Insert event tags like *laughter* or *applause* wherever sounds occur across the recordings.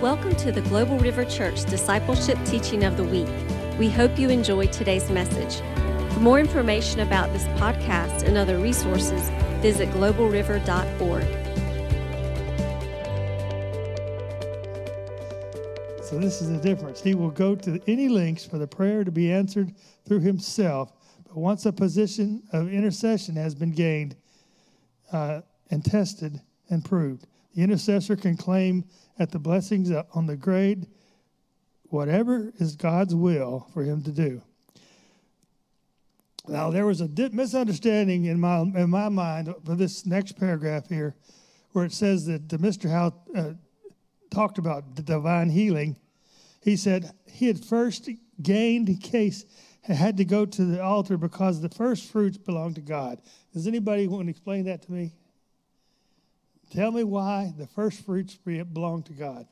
Welcome to the Global River Church Discipleship Teaching of the Week. We hope you enjoy today's message. For more information about this podcast and other resources, visit globalriver.org. So this is the difference. He will go to any lengths for the prayer to be answered through himself. But once a position of intercession has been gained uh, and tested and proved, the intercessor can claim at the blessings on the grade whatever is God's will for him to do. Now, there was a misunderstanding in my, in my mind for this next paragraph here, where it says that Mr. Howe uh, talked about the divine healing. He said he had first gained case had to go to the altar because the first fruits belong to God. Does anybody want to explain that to me? Tell me why the first fruits belong to God.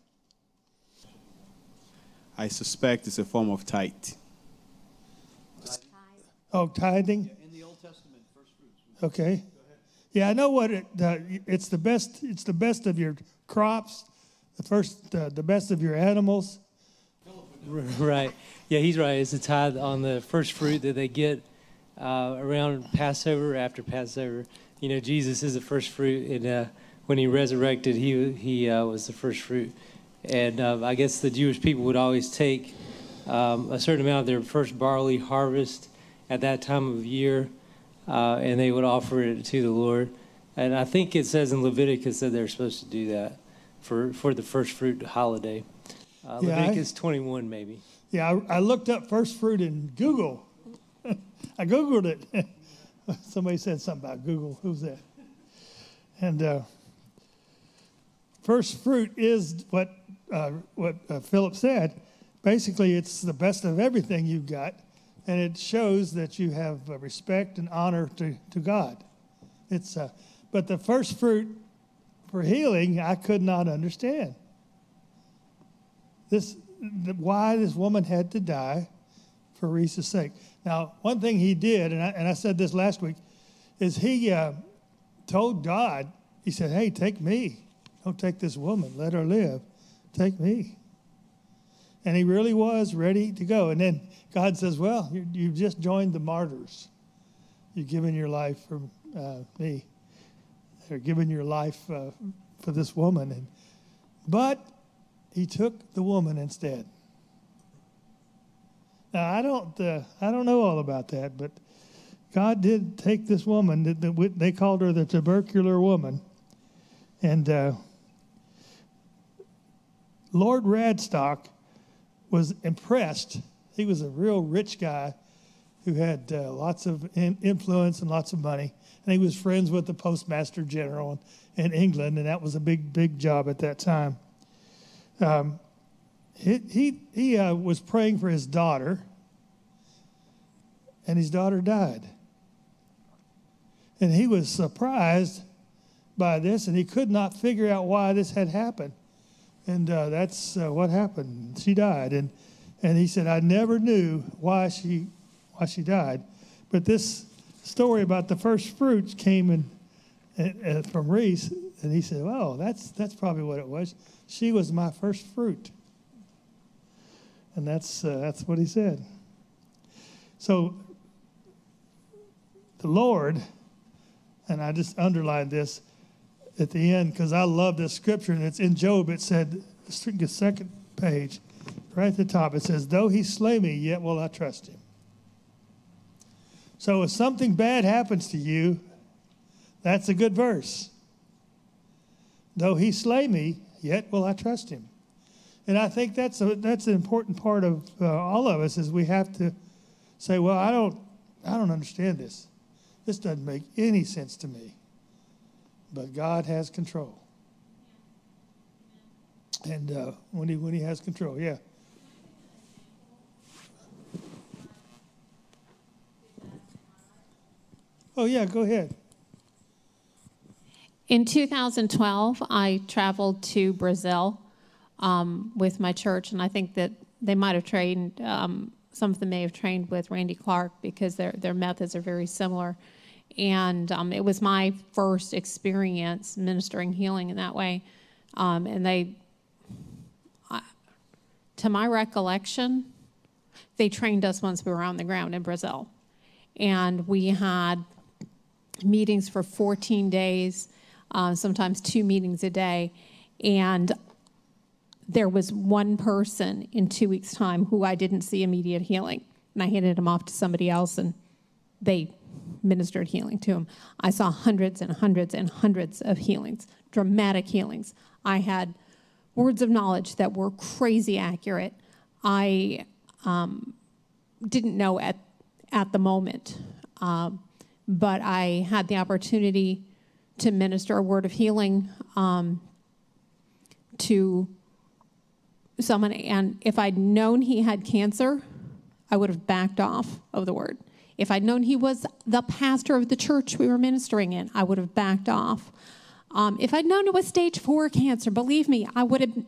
I suspect it's a form of tithe. Oh, tithing? Yeah, in the Old Testament, first fruits. Okay. Yeah, I know what it. Uh, it's the best. It's the best of your crops, the first, uh, the best of your animals. *laughs* Right. Yeah, he's right. It's a tithe on the first fruit that they get uh, around Passover, after Passover. You know, Jesus is the first fruit, and uh, when he resurrected, he he uh, was the first fruit. And uh, I guess the Jewish people would always take um, a certain amount of their first barley harvest at that time of year, uh, and they would offer it to the Lord. And I think it says in Leviticus that they're supposed to do that for, for the first fruit holiday. Uh, Yeah, I- Leviticus 21, maybe. Yeah, I, I looked up first fruit in Google. *laughs* I Googled it. *laughs* Somebody said something about Google. Who's that? And uh, first fruit is what uh, what uh, Philip said. Basically, it's the best of everything you've got, and it shows that you have uh, respect and honor to, to God. It's uh, but the first fruit for healing, I could not understand. This why this woman had to die for Rees's sake. Now, one thing he did, and I, and I said this last week, is he uh, told God, he said, "Hey, take me. Don't take this woman. Let her live. Take me." And he really was ready to go. And then God says, "Well, you, you've just joined the martyrs. You've given your life for uh, me. You're giving your life uh, for this woman." And but he took the woman instead. Now I don't, uh, I don't know all about that, but God did take this woman. They called her the tubercular woman, and uh, Lord Radstock was impressed. He was a real rich guy who had uh, lots of in- influence and lots of money, and he was friends with the postmaster general in, in England, and that was a big, big job at that time um, he he, he uh, was praying for his daughter, and his daughter died. And he was surprised by this, and he could not figure out why this had happened. And uh, that's uh, what happened. She died, and and he said, "I never knew why she why she died, but this story about the first fruits came in, uh, from Rees, and he said, "Oh, that's that's probably what it was. She was my first fruit." And that's uh, that's what he said. So the Lord, and I just underlined this at the end because I love this scripture, and it's in Job. It said, the second page, right at the top, it says, "Though he slay me, yet will I trust him." So if something bad happens to you, that's a good verse. Though he slay me, yet will I trust him. And I think that's a, that's an important part of uh, all of us is we have to say, well, I don't I don't understand this. This doesn't make any sense to me. But God has control. And uh, when he when he has control, yeah. Oh yeah, go ahead. In 2012, I traveled to Brazil um, with my church, and I think that they might have trained, um, some of them may have trained with Randy Clark because their, their methods are very similar. And um, it was my first experience ministering healing in that way. Um, and they, I, to my recollection, they trained us once we were on the ground in Brazil. And we had meetings for 14 days, uh, sometimes two meetings a day. And there was one person in two weeks' time who I didn't see immediate healing. And I handed him off to somebody else, and they ministered healing to him. I saw hundreds and hundreds and hundreds of healings, dramatic healings. I had words of knowledge that were crazy accurate. I um, didn't know at, at the moment, um, but I had the opportunity to minister a word of healing um, to someone. And if I'd known he had cancer, I would have backed off of the word. If I'd known he was the pastor of the church we were ministering in, I would have backed off. Um, if I'd known it was stage four cancer, believe me, I would have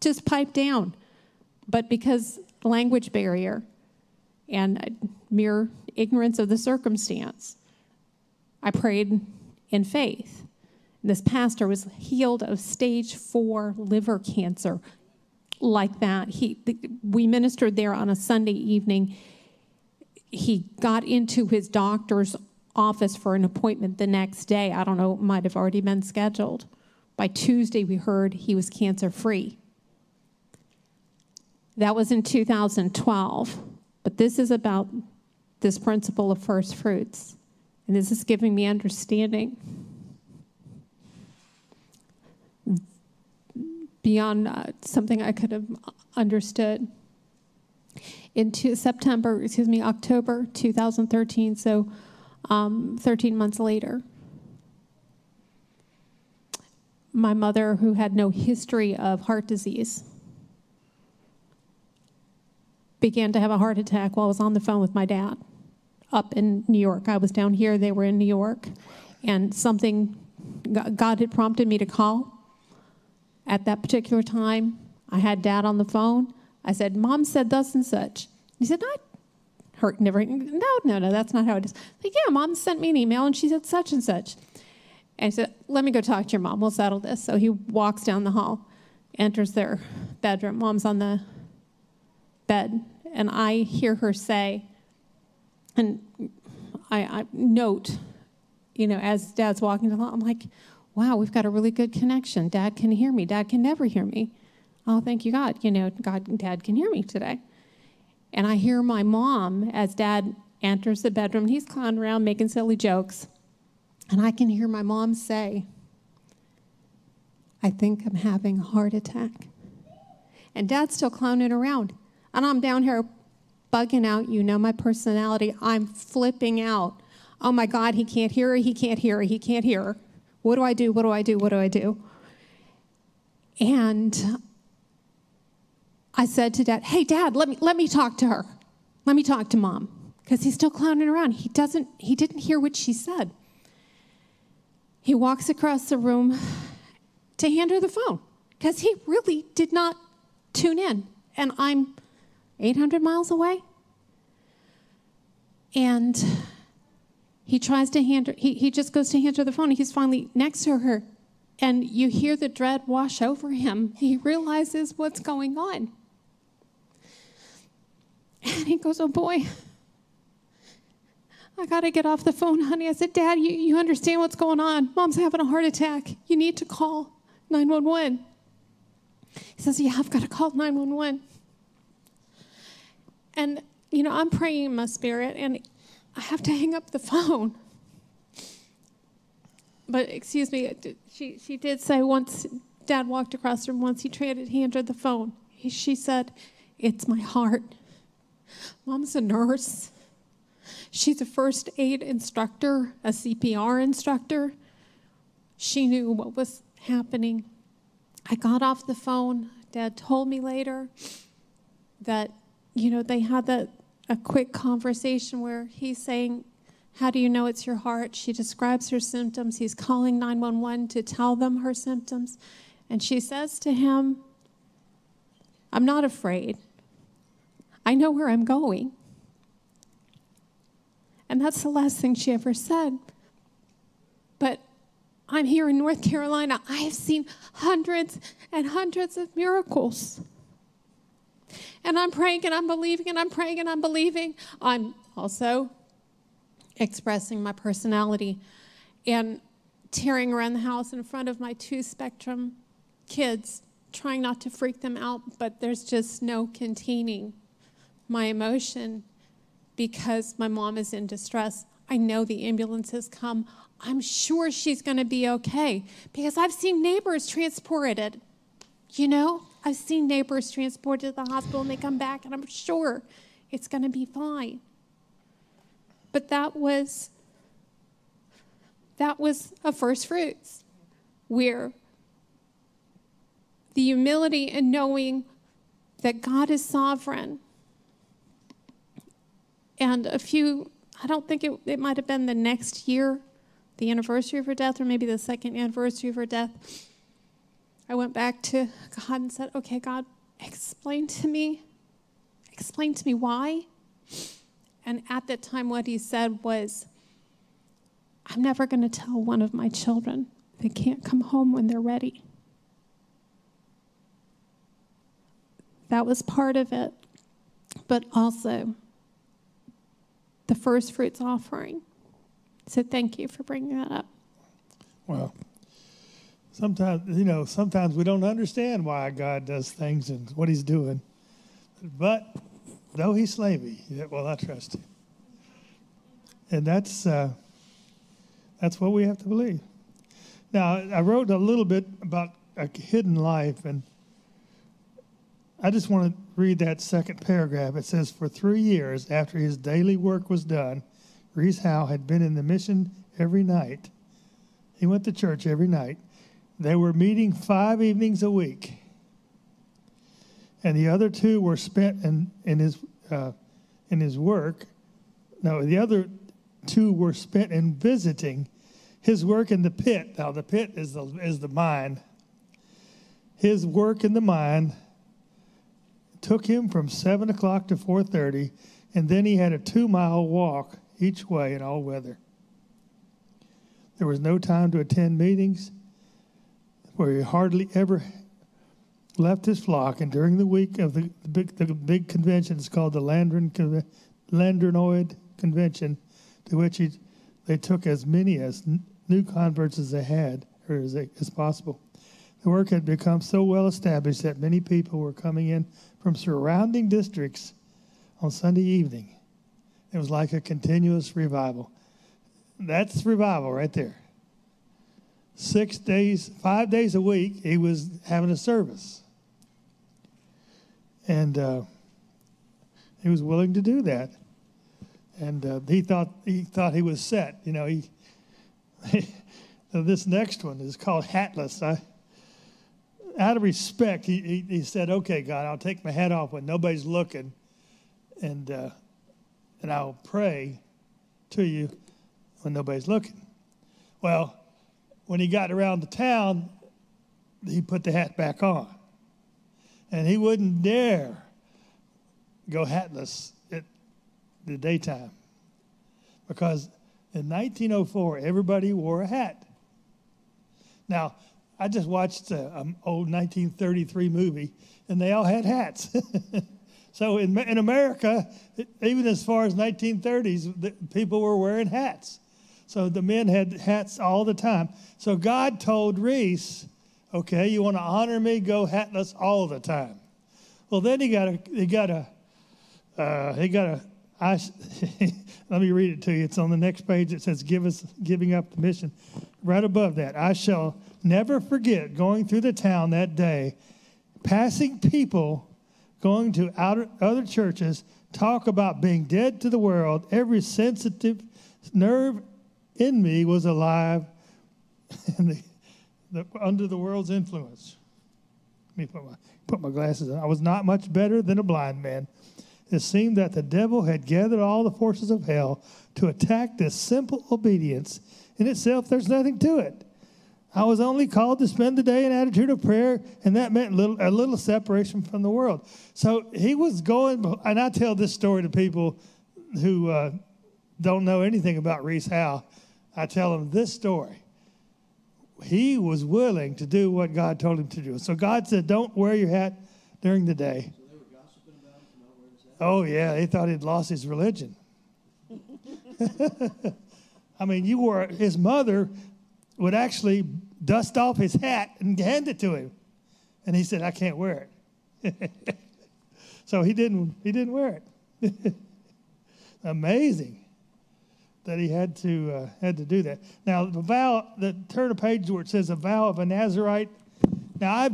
just piped down. But because language barrier and mere ignorance of the circumstance, I prayed in faith. This pastor was healed of stage four liver cancer like that. He, we ministered there on a Sunday evening. He got into his doctor's office for an appointment the next day. I don't know, it might have already been scheduled. By Tuesday, we heard he was cancer free. That was in 2012. But this is about this principle of first fruits. And this is giving me understanding beyond uh, something I could have understood. In September, excuse me, October 2013, so um, 13 months later, my mother, who had no history of heart disease, began to have a heart attack while I was on the phone with my dad up in New York. I was down here, they were in New York, and something, God had prompted me to call at that particular time. I had dad on the phone. I said, Mom said thus and such. He said, Not hurt, never. No, no, no, that's not how it is. Like, yeah, mom sent me an email and she said such and such. And he said, Let me go talk to your mom. We'll settle this. So he walks down the hall, enters their bedroom. Mom's on the bed. And I hear her say, and I, I note, you know, as dad's walking hall, I'm like, wow, we've got a really good connection. Dad can hear me. Dad can never hear me. Oh, thank you, God. You know, God, Dad can hear me today. And I hear my mom as Dad enters the bedroom. He's clowning around, making silly jokes. And I can hear my mom say, I think I'm having a heart attack. And Dad's still clowning around. And I'm down here bugging out. You know my personality. I'm flipping out. Oh my God, he can't hear her. He can't hear her. He can't hear her. What do I do? What do I do? What do I do? And I said to dad, Hey, dad, let me, let me talk to her. Let me talk to mom. Because he's still clowning around. He, doesn't, he didn't hear what she said. He walks across the room to hand her the phone because he really did not tune in. And I'm 800 miles away. And he tries to hand her, he, he just goes to hand her the phone. He's finally next to her. And you hear the dread wash over him. He realizes what's going on. And he goes, Oh boy, I got to get off the phone, honey. I said, Dad, you, you understand what's going on. Mom's having a heart attack. You need to call 911. He says, Yeah, I've got to call 911. And, you know, I'm praying in my spirit, and I have to hang up the phone. But excuse me, she, she did say once dad walked across the room, once he traded, he entered the phone. He, she said, It's my heart. Mom's a nurse. She's a first aid instructor, a CPR instructor. She knew what was happening. I got off the phone. Dad told me later that, you know, they had that a quick conversation where he's saying, How do you know it's your heart? She describes her symptoms. He's calling 911 to tell them her symptoms. And she says to him, I'm not afraid. I know where I'm going. And that's the last thing she ever said. But I'm here in North Carolina. I have seen hundreds and hundreds of miracles. And I'm praying and I'm believing and I'm praying and I'm believing. I'm also expressing my personality and tearing around the house in front of my two spectrum kids, trying not to freak them out, but there's just no containing my emotion because my mom is in distress. I know the ambulance has come. I'm sure she's going to be okay because I've seen neighbors transported. You know, I've seen neighbors transported to the hospital and they come back, and I'm sure it's going to be fine. But that was that was a first fruits where the humility and knowing that God is sovereign. And a few, I don't think it, it might have been the next year, the anniversary of her death, or maybe the second anniversary of her death. I went back to God and said, Okay, God, explain to me, explain to me why. And at that time, what he said was, I'm never going to tell one of my children they can't come home when they're ready. That was part of it, but also the first fruits offering. So thank you for bringing that up. Well, sometimes, you know, sometimes we don't understand why God does things and what he's doing. But though he slay me, yet I trust him. And that's, uh, that's what we have to believe. Now, I wrote a little bit about a hidden life, and I just want to read that second paragraph. It says, For three years after his daily work was done, Rees Howe had been in the mission every night. He went to church every night. They were meeting five evenings a week. And the other two were spent in, in, his, uh, in his work. No, the other two were spent in visiting his work in the pit. Now, the pit is the, is the mine. His work in the mine took him from 7 o'clock to 4.30, and then he had a two-mile walk each way in all weather. There was no time to attend meetings where he hardly ever left his flock, and during the week of the, big, the big convention, it's called the Landron, Llandrindod Convention, to which he, they took as many as new converts as they had, or as, they, as possible. The work had become so well established that many people were coming in from surrounding districts on Sunday evening. It was like a continuous revival. That's revival right there. Six days, five days a week, he was having a service. And uh, he was willing to do that and uh, he thought he thought he was set. You know, he, *laughs* this next one is called hatless. I, out of respect, he, he, he, said, "Okay, God, I'll take my hat off when nobody's looking, and uh, and I'll pray to you when nobody's looking." Well, when he got around the town, he put the hat back on, and he wouldn't dare go hatless at the daytime. Because in 1904, everybody wore a hat. Now, I just watched an old 1933 movie, and they all had hats. *laughs* so in, in America, even as far as 1930s, people were wearing hats. So the men had hats all the time. So God told Rees, okay, you want to honor me, go hatless all the time. Well, then he got a, he got a, uh, he got a I, *laughs* let me read it to you. It's on the next page. It says, Give us giving up the mission. Right above that, I shall never forget going through the town that day, passing people going to outer, other churches talk about being dead to the world. Every sensitive nerve in me was alive *laughs* the, the, under the world's influence. Let me put my, put my glasses on. I was not much better than a blind man it seemed that the devil had gathered all the forces of hell to attack this simple obedience. In itself, there's nothing to it. I was only called to spend the day in attitude of prayer, and that meant little, a little separation from the world. So he was going, and I tell this story to people who uh, don't know anything about Rees Howe. I tell them this story. he was willing to do what God told him to do. So God said, Don't wear your hat during the day. Oh, yeah, he thought he'd lost his religion. *laughs* I mean, you were, his mother would actually dust off his hat and hand it to him. And he said, I can't wear it. *laughs* so he didn't, he didn't wear it. *laughs* Amazing that he had to uh, had to do that. Now the vow, the turn a page where it says a vow of a Nazarite. Now I've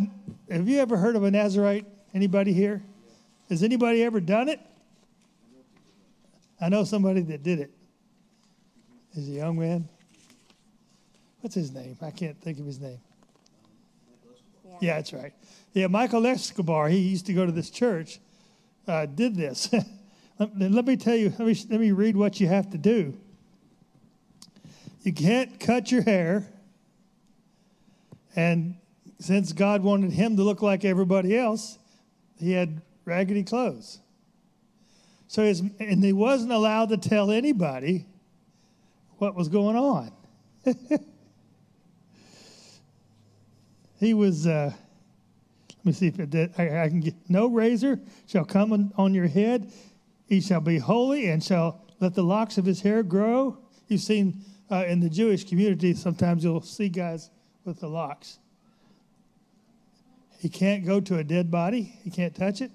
have you ever heard of a Nazarite? Anybody here? Has anybody ever done it? I know somebody that did it. Is a young man. What's his name? I can't think of his name. Yeah, that's right. Yeah, Michael Escobar. He used to go to this church. Uh, did this. *laughs* let, let me tell you. Let me let me read what you have to do. You can't cut your hair. And since God wanted him to look like everybody else, he had raggedy clothes. So his, and he wasn't allowed to tell anybody what was going on. *laughs* he was, uh, let me see if it did. I, I, can get, no razor shall come on, on your head. He shall be holy and shall let the locks of his hair grow. You've seen uh, in the Jewish community, sometimes you'll see guys with the locks. He can't go to a dead body, he can't touch it.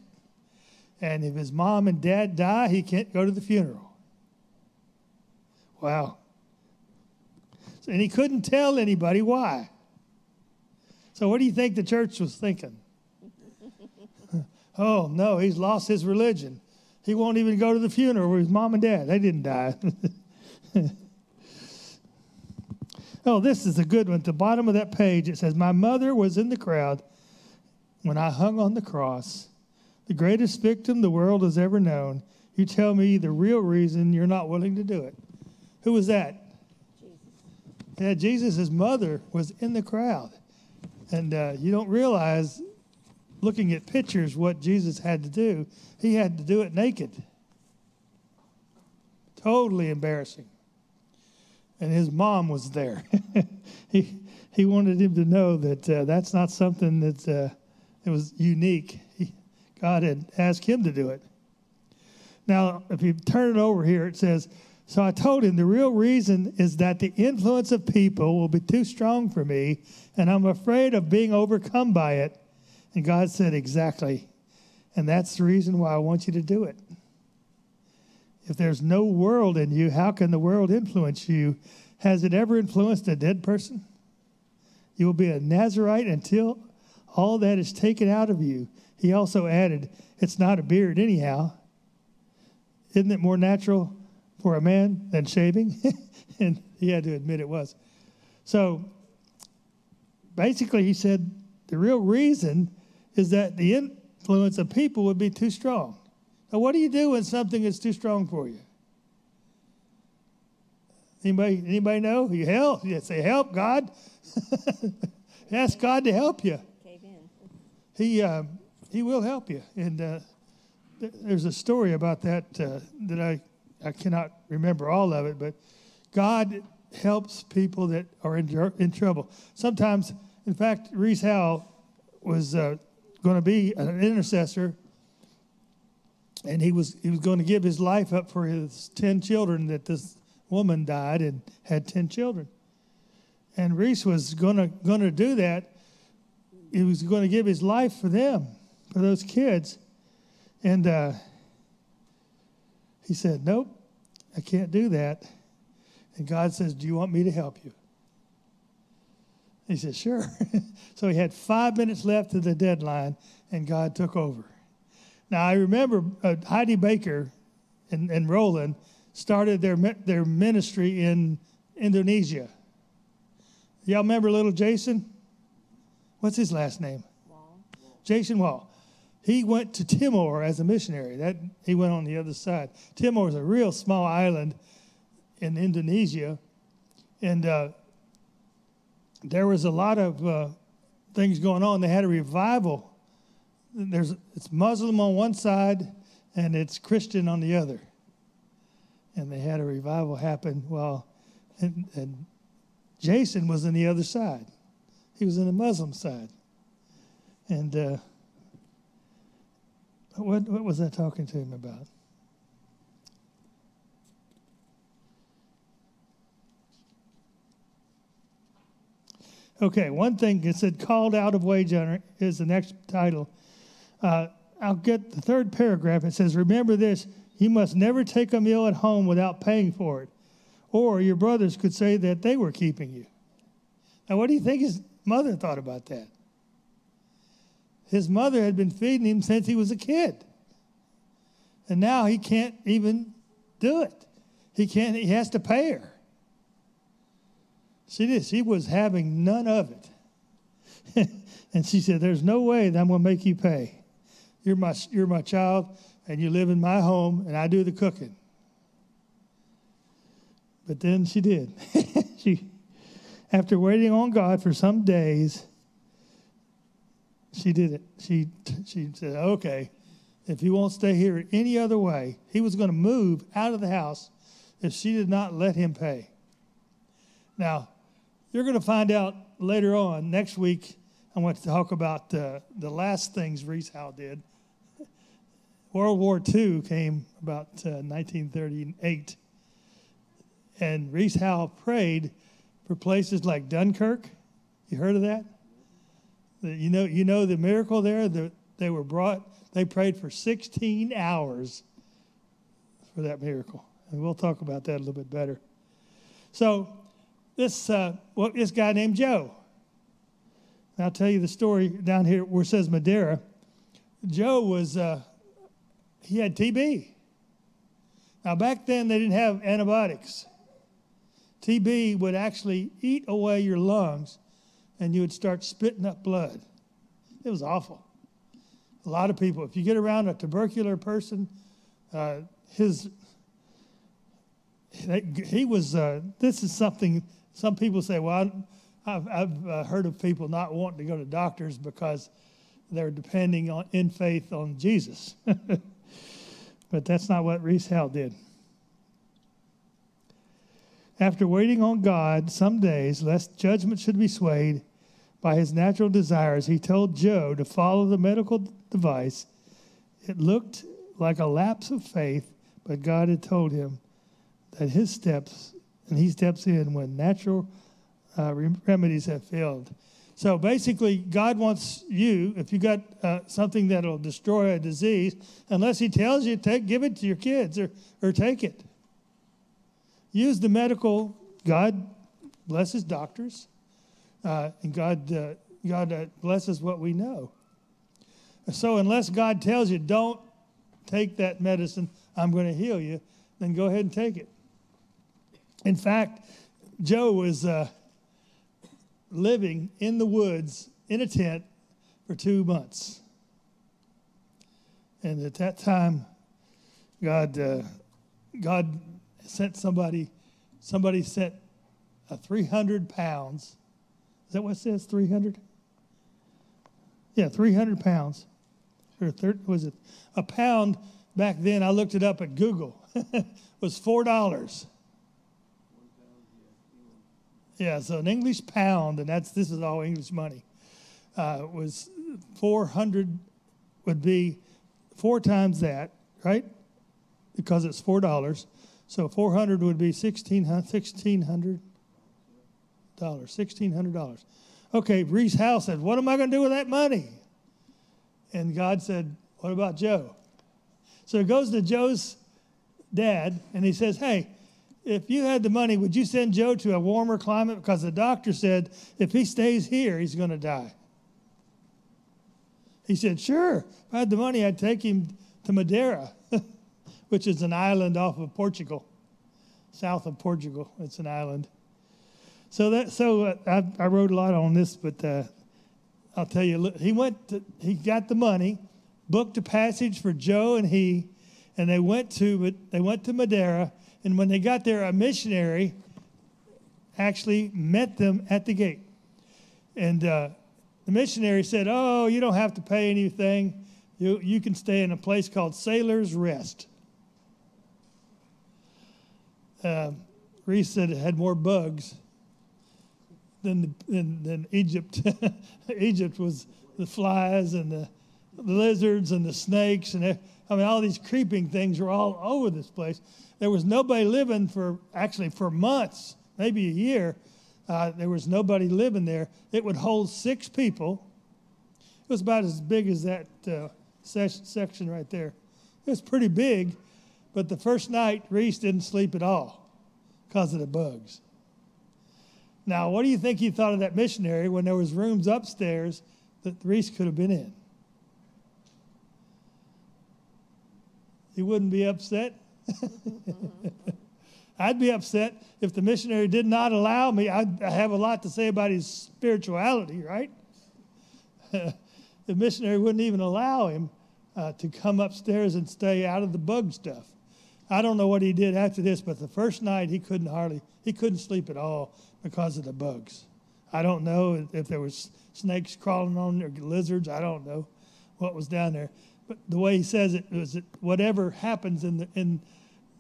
And if his mom and dad die, he can't go to the funeral. Wow. And he couldn't tell anybody why. So, what do you think the church was thinking? oh, no, he's lost his religion. He won't even go to the funeral with his mom and dad, they didn't die. *laughs* Oh, this is a good one. At the bottom of that page, it says, My mother was in the crowd when I hung on the cross, the greatest victim the world has ever known. You tell me the real reason you're not willing to do it. Who was that? Jesus. Yeah, Jesus' mother was in the crowd. And uh, you don't realize, looking at pictures, what Jesus had to do. He had to do it naked. Totally embarrassing and his mom was there. *laughs* he he wanted him to know that uh, that's not something that uh, it was unique. He, God had asked him to do it. Now, if you turn it over here, it says, "So I told him the real reason is that the influence of people will be too strong for me, and I'm afraid of being overcome by it." And God said, "Exactly." And that's the reason why I want you to do it. If there's no world in you, how can the world influence you? Has it ever influenced a dead person? You will be a Nazarite until all that is taken out of you. He also added, It's not a beard, anyhow. Isn't it more natural for a man than shaving? *laughs* and he had to admit it was. So basically, he said the real reason is that the influence of people would be too strong. Now, what do you do when something is too strong for you? Anybody, anybody know? You help. You say, help, God. *laughs* Ask God to help you. He, uh, he will help you. And uh, th- there's a story about that uh, that I, I cannot remember all of it, but God helps people that are in, in trouble. Sometimes, in fact, Rees Howell was uh, going to be an intercessor and he was he was going to give his life up for his 10 children that this woman died and had 10 children. And reese was going to going to do that. He was going to give his life for them for those kids. And uh, he said nope i can't do that. And god says do you want me to help you he said sure *laughs* so he had five minutes left to the deadline and god took over now, I remember uh, Heidi Baker and, and Rolland started their, their ministry in Indonesia. Y'all remember little Jason? What's his last name? Wall. Jason Wall. He went to Timor as a missionary. That he went on the other side. Timor is a real small island in Indonesia, and uh, there was a lot of uh, things going on. They had a revival there's it's Muslim on one side and it's Christian on the other. And they had a revival happen. Well, and, and Jason was on the other side. He was in the Muslim side. And uh, what, what was I talking to him about? Okay, one thing it said called out of wage earner is the next title. Uh, I'll get the third paragraph. It says, Remember this, you must never take a meal at home without paying for it. Or your brothers could say that they were keeping you. Now, what do you think his mother thought about that? His mother had been feeding him since he was a kid. And now he can't even do it. He can't, he has to pay her. See this, he was having none of it. *laughs* and she said, There's no way that I'm going to make you pay. You're my, you're my child, and you live in my home, and I do the cooking. But then she did. *laughs* she, after waiting on God for some days, she did it. She, she said, Okay, if he won't stay here any other way, he was going to move out of the house if she did not let him pay. Now, you're going to find out later on next week. I want to talk about uh, the last things Rees Howell did. World War II came about uh, 1938, and Rees Howell prayed for places like Dunkirk. You heard of that? You know, you know the miracle there. they were brought. They prayed for 16 hours for that miracle, and we'll talk about that a little bit better. So this, uh, well, this guy named Joe. And I'll tell you the story down here where it says Madeira. Joe was, uh, he had TB. Now, back then, they didn't have antibiotics. TB would actually eat away your lungs and you would start spitting up blood. It was awful. A lot of people, if you get around a tubercular person, uh, his he was uh, this is something some people say, well, I've, I've uh, heard of people not wanting to go to doctors because they're depending on, in faith on Jesus. *laughs* but that's not what Rees Howell did. After waiting on God some days, lest judgment should be swayed by his natural desires, he told Joe to follow the medical device. It looked like a lapse of faith, but God had told him that his steps and he steps in when natural uh, remedies have failed. So basically, God wants you, if you got uh, something that'll destroy a disease, unless He tells you, take, give it to your kids or, or take it. Use the medical. God blesses doctors, uh, and God, uh, God uh, blesses what we know. So unless God tells you, don't take that medicine, I'm going to heal you, then go ahead and take it. In fact, Joe was uh, living in the woods in a tent for two months. And at that time, God, uh, God sent somebody, somebody sent a 300 pounds. Is that what it says, 300? Yeah, 300 pounds. Or 30, was it a pound back then? I looked it up at Google. *laughs* was $4. Yeah, so an English pound, and that's this is all English money, uh, was 400 would be four times that, right? Because it's four dollars. So 400 would be 1600 dollars, $1,600. Okay, Rees Howell said, What am I going to do with that money? And God said, What about Joe? So he goes to Joe's dad and he says, Hey, if you had the money, would you send Joe to a warmer climate? Because the doctor said if he stays here, he's going to die. He said, Sure. If I had the money, I'd take him to Madeira, *laughs* which is an island off of Portugal, south of Portugal. It's an island. So that so uh, I, I, wrote a lot on this, but uh, I'll tell you. He went. To, he got the money, booked a passage for Joe and he, and they went to they went to Madeira and when they got there, a missionary actually met them at the gate. And uh, the missionary said, Oh, you don't have to pay anything. You, you can stay in a place called Sailor's Rest. Uh, Rees said it had more bugs than, than, than Egypt. *laughs* Egypt was the flies and the, lizards and the snakes and ev- I mean all these creeping things were all over this place. There was nobody living for actually for months, maybe a year. Uh, there was nobody living there. It would hold six people. It was about as big as that uh, section right there. It was pretty big, but the first night Rees didn't sleep at all because of the bugs. Now, what do you think he thought of that missionary when there was rooms upstairs that Rees could have been in? He wouldn't be upset. *laughs* I'd be upset if the missionary did not allow me. I'd, I have a lot to say about his spirituality, right? *laughs* the missionary wouldn't even allow him uh, to come upstairs and stay out of the bug stuff. I don't know what he did after this, but the first night he couldn't hardly he couldn't sleep at all because of the bugs. I don't know if there was snakes crawling on or lizards. I don't know what was down there, but the way he says it was that whatever happens in the in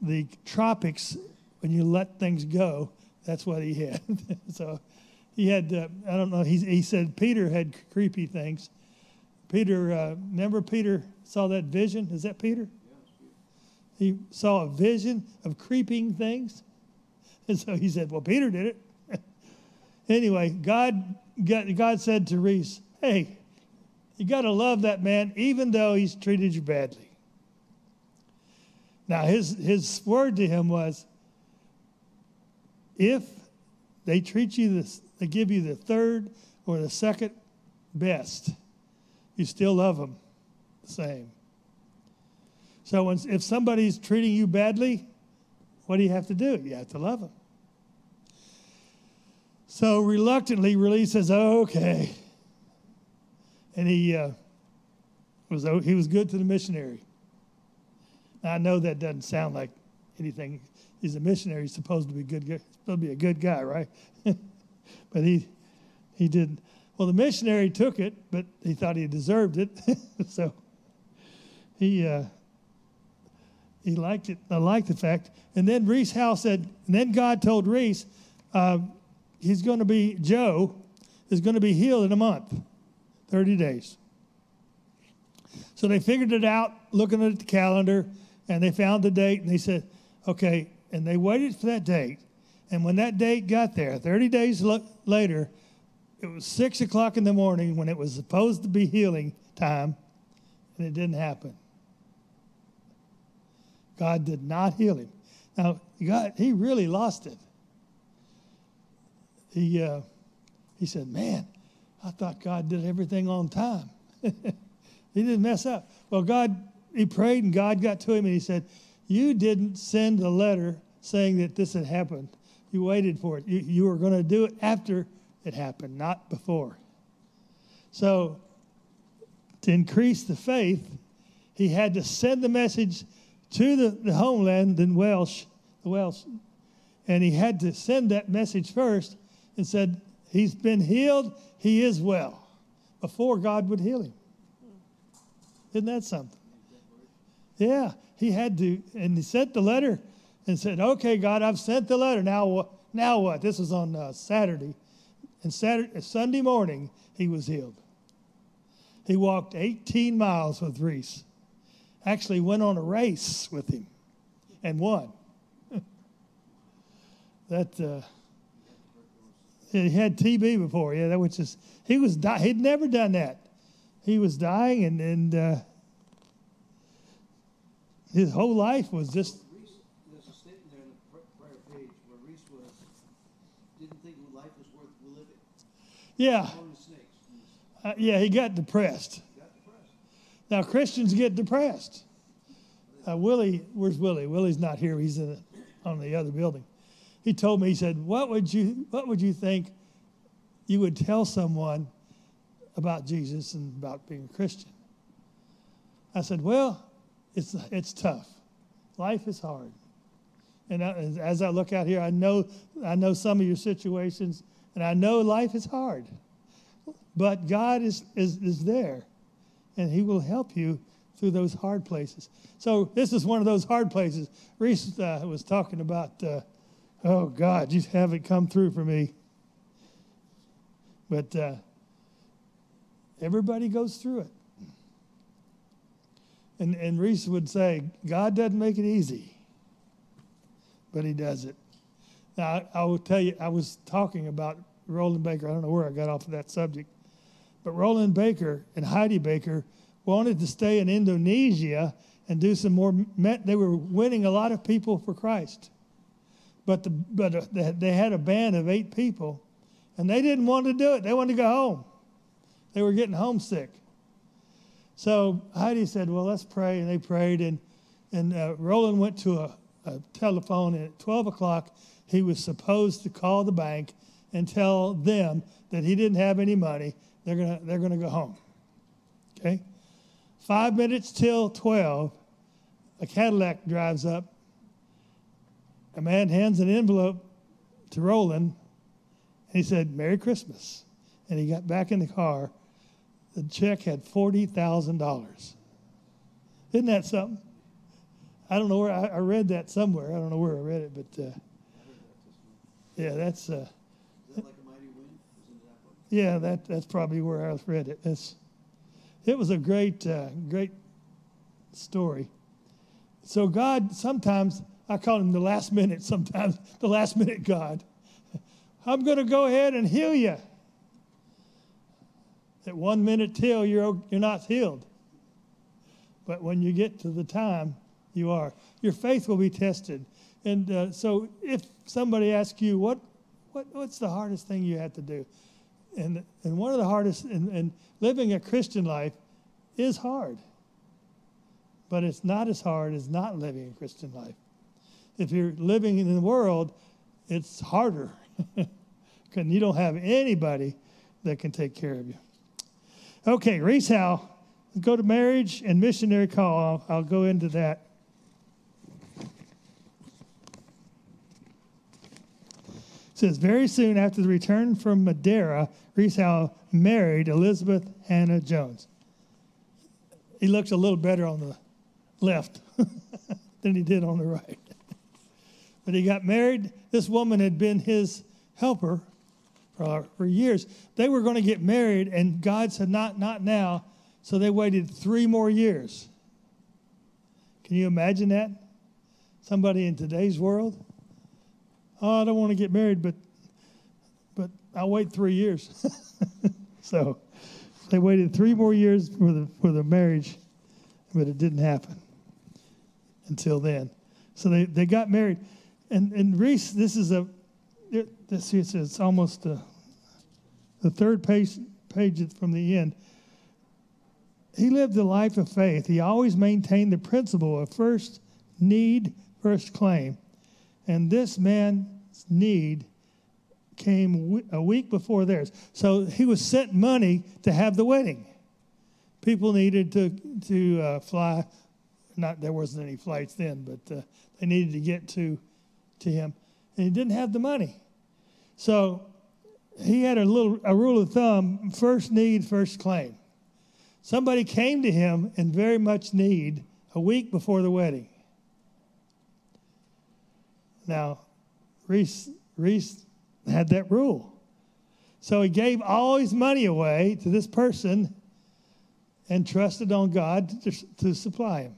the tropics when you let things go, that's what he had. *laughs* so he had uh, I don't know. He he said Peter had creepy things. Peter, uh, remember Peter saw that vision? Is that Peter? He saw a vision of creeping things. *laughs* And so he said, Well, Peter did it. *laughs* anyway, God, God said to Rees, Hey, you got to love that man even though he's treated you badly. Now, his, his word to him was, If they treat you, this, they give you the third or the second best, you still love them the same. So when, if somebody's treating you badly, what do you have to do? You have to love them. So reluctantly, Release says, "Okay," and he uh, was he was good to the missionary. Now, I know that doesn't sound like anything. He's a missionary. He's supposed to be good. Supposed to be a good guy, right? *laughs* but he he didn't. Well, the missionary took it, but he thought he deserved it, *laughs* so he. Uh, he liked it. I liked the fact. And then Rees Howe said, and then God told Rees, uh, he's going to be, Joe is going to be healed in a month, 30 days. So they figured it out looking at the calendar and they found the date and they said, okay, and they waited for that date. And when that date got there, 30 days lo- later, it was six o'clock in the morning when it was supposed to be healing time, and it didn't happen. God did not heal him. Now, God, he really lost it. He, uh, he said, Man, I thought God did everything on time. *laughs* he didn't mess up. Well, God, he prayed and God got to him and he said, You didn't send a letter saying that this had happened. You waited for it. You, you were going to do it after it happened, not before. So, to increase the faith, he had to send the message to the, the homeland in Welsh, the Welsh, and he had to send that message first and said, He's been healed, he is well, before God would heal him. Isn't that something? Yeah, he had to, and he sent the letter and said, Okay, God, I've sent the letter. Now, now what? This was on uh, Saturday. And Saturday, Sunday morning, he was healed. He walked 18 miles with Rees actually went on a race with him and won. *laughs* that uh, he had TB before, yeah. That was just he was di- he'd never done that. He was dying, and and uh, his whole life was just Rees, there's a statement there in the prior page where Rees was, didn't think life was worth living, yeah, among the snakes. uh, yeah. He got depressed. Got depressed. Now Christians get depressed. Uh, Willie, where's Willie? Willie's not here. He's in the, on the other building. He told me. He said, "What would you What would you think you would tell someone about Jesus and about being a Christian?" I said, "Well, it's it's tough. Life is hard." And as I look out here, I know I know some of your situations, and I know life is hard. But God is is, is there and he will help you through those hard places. So this is one of those hard places. Rees uh, was talking about, uh, oh God, you haven't come through for me. But uh, everybody goes through it. And, and Rees would say, God doesn't make it easy, but he does it. Now, I, I will tell you, I was talking about Rolland Baker. I don't know where I got off of that subject. But Rolland Baker and Heidi Baker wanted to stay in Indonesia and do some more. They were winning a lot of people for Christ. But, the, but they- had a band of eight people, and they didn't want to do it. They wanted to go home. They were getting homesick. So Heidi said, Well, let's pray. And they prayed. And, and uh, Roland went to a, a telephone. And at 12 o'clock, he was supposed to call the bank and tell them that he didn't have any money. They're going to they're going to go home. Okay? Five minutes till 12, a Cadillac drives up. A man hands an envelope to Roland. And he said, Merry Christmas. And he got back in the car the check had $40,000. Isn't that something? I don't know where, I, I read that somewhere. I don't know where I read it, but uh, yeah, that's, uh, that like a mighty wind? Was it that yeah, that, that's probably where I read it. It's, it was a great, uh, great story. So God, sometimes, I call him the last minute, sometimes *laughs* the last minute God. I'm going to go ahead and heal you. At one minute till, you're, you're not healed. But when you get to the time, you are. Your faith will be tested. And uh, so if somebody asks you, what, what, what's the hardest thing you had to do? And, and one of the hardest, and, and living a Christian life is hard. But it's not as hard as not living a Christian life. If you're living in the world, it's harder. *laughs* Because you don't have anybody that can take care of you. Okay, Rees Howe, go to marriage and missionary call. I'll, I'll go into that. It says, very soon after the return from Madeira, Rees Howe married Elizabeth Hannah Jones. He looks a little better on the left *laughs* than he did on the right. But he got married. This woman had been his helper for, for years. They were going to get married, and God said, not, not now. So they waited three more years. Can you imagine that? Somebody in today's world? Oh, I don't want to get married, but but I'll wait three years. *laughs* so they waited three more years for the for the marriage, but it didn't happen until then. So they, they got married. And and Rees, this is a it, this is it's almost a, the third page page from the end. He lived a life of faith. He always maintained the principle of first need, first claim. And this man's need came a week before theirs. So he was sent money to have the wedding. People needed to to uh, fly. Not there wasn't any flights then, but uh, they needed to get to to him, and he didn't have the money. So he had a little a rule of thumb: first need, first claim. Somebody came to him in very much need a week before the wedding. Now, Rees, Rees had that rule. So he gave all his money away to this person and trusted on God to, to supply him.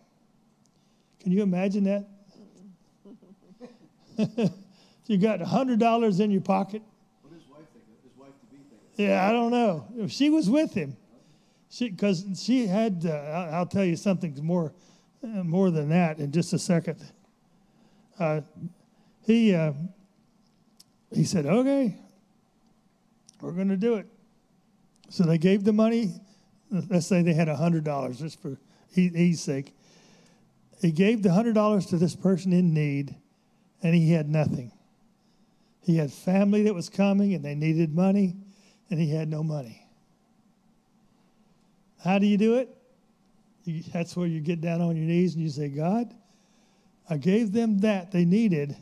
Can you imagine that? *laughs* you got $100 in your pocket. What his wife think his wife to be think? Yeah, I don't know. If She was with him. She, because she had, uh, I'll, I'll tell you something more, uh, more than that in just a second. Uh, he, uh, he said, okay, we're going to do it. So they gave the money. Let's say they had $100 just for ease sake. He gave the $100 to this person in need, and he had nothing. He had family that was coming, and they needed money, and he had no money. How do you do it? You, that's where you get down on your knees and you say, God, I gave them that they needed.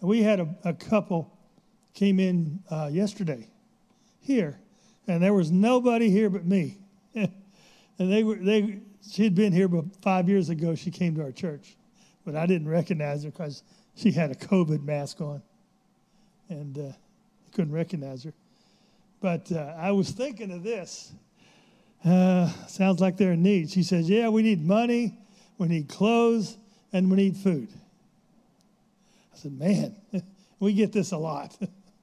And we had a, a couple came in uh, yesterday here, and there was nobody here but me. *laughs* and they were they she had been here, but five years ago she came to our church, but I didn't recognize her because she had a COVID mask on, and uh, couldn't recognize her. But uh, I was thinking of this. Uh, sounds like they're in need. She says, Yeah, we need money, we need clothes, and we need food. I said, Man, *laughs* we get this a lot.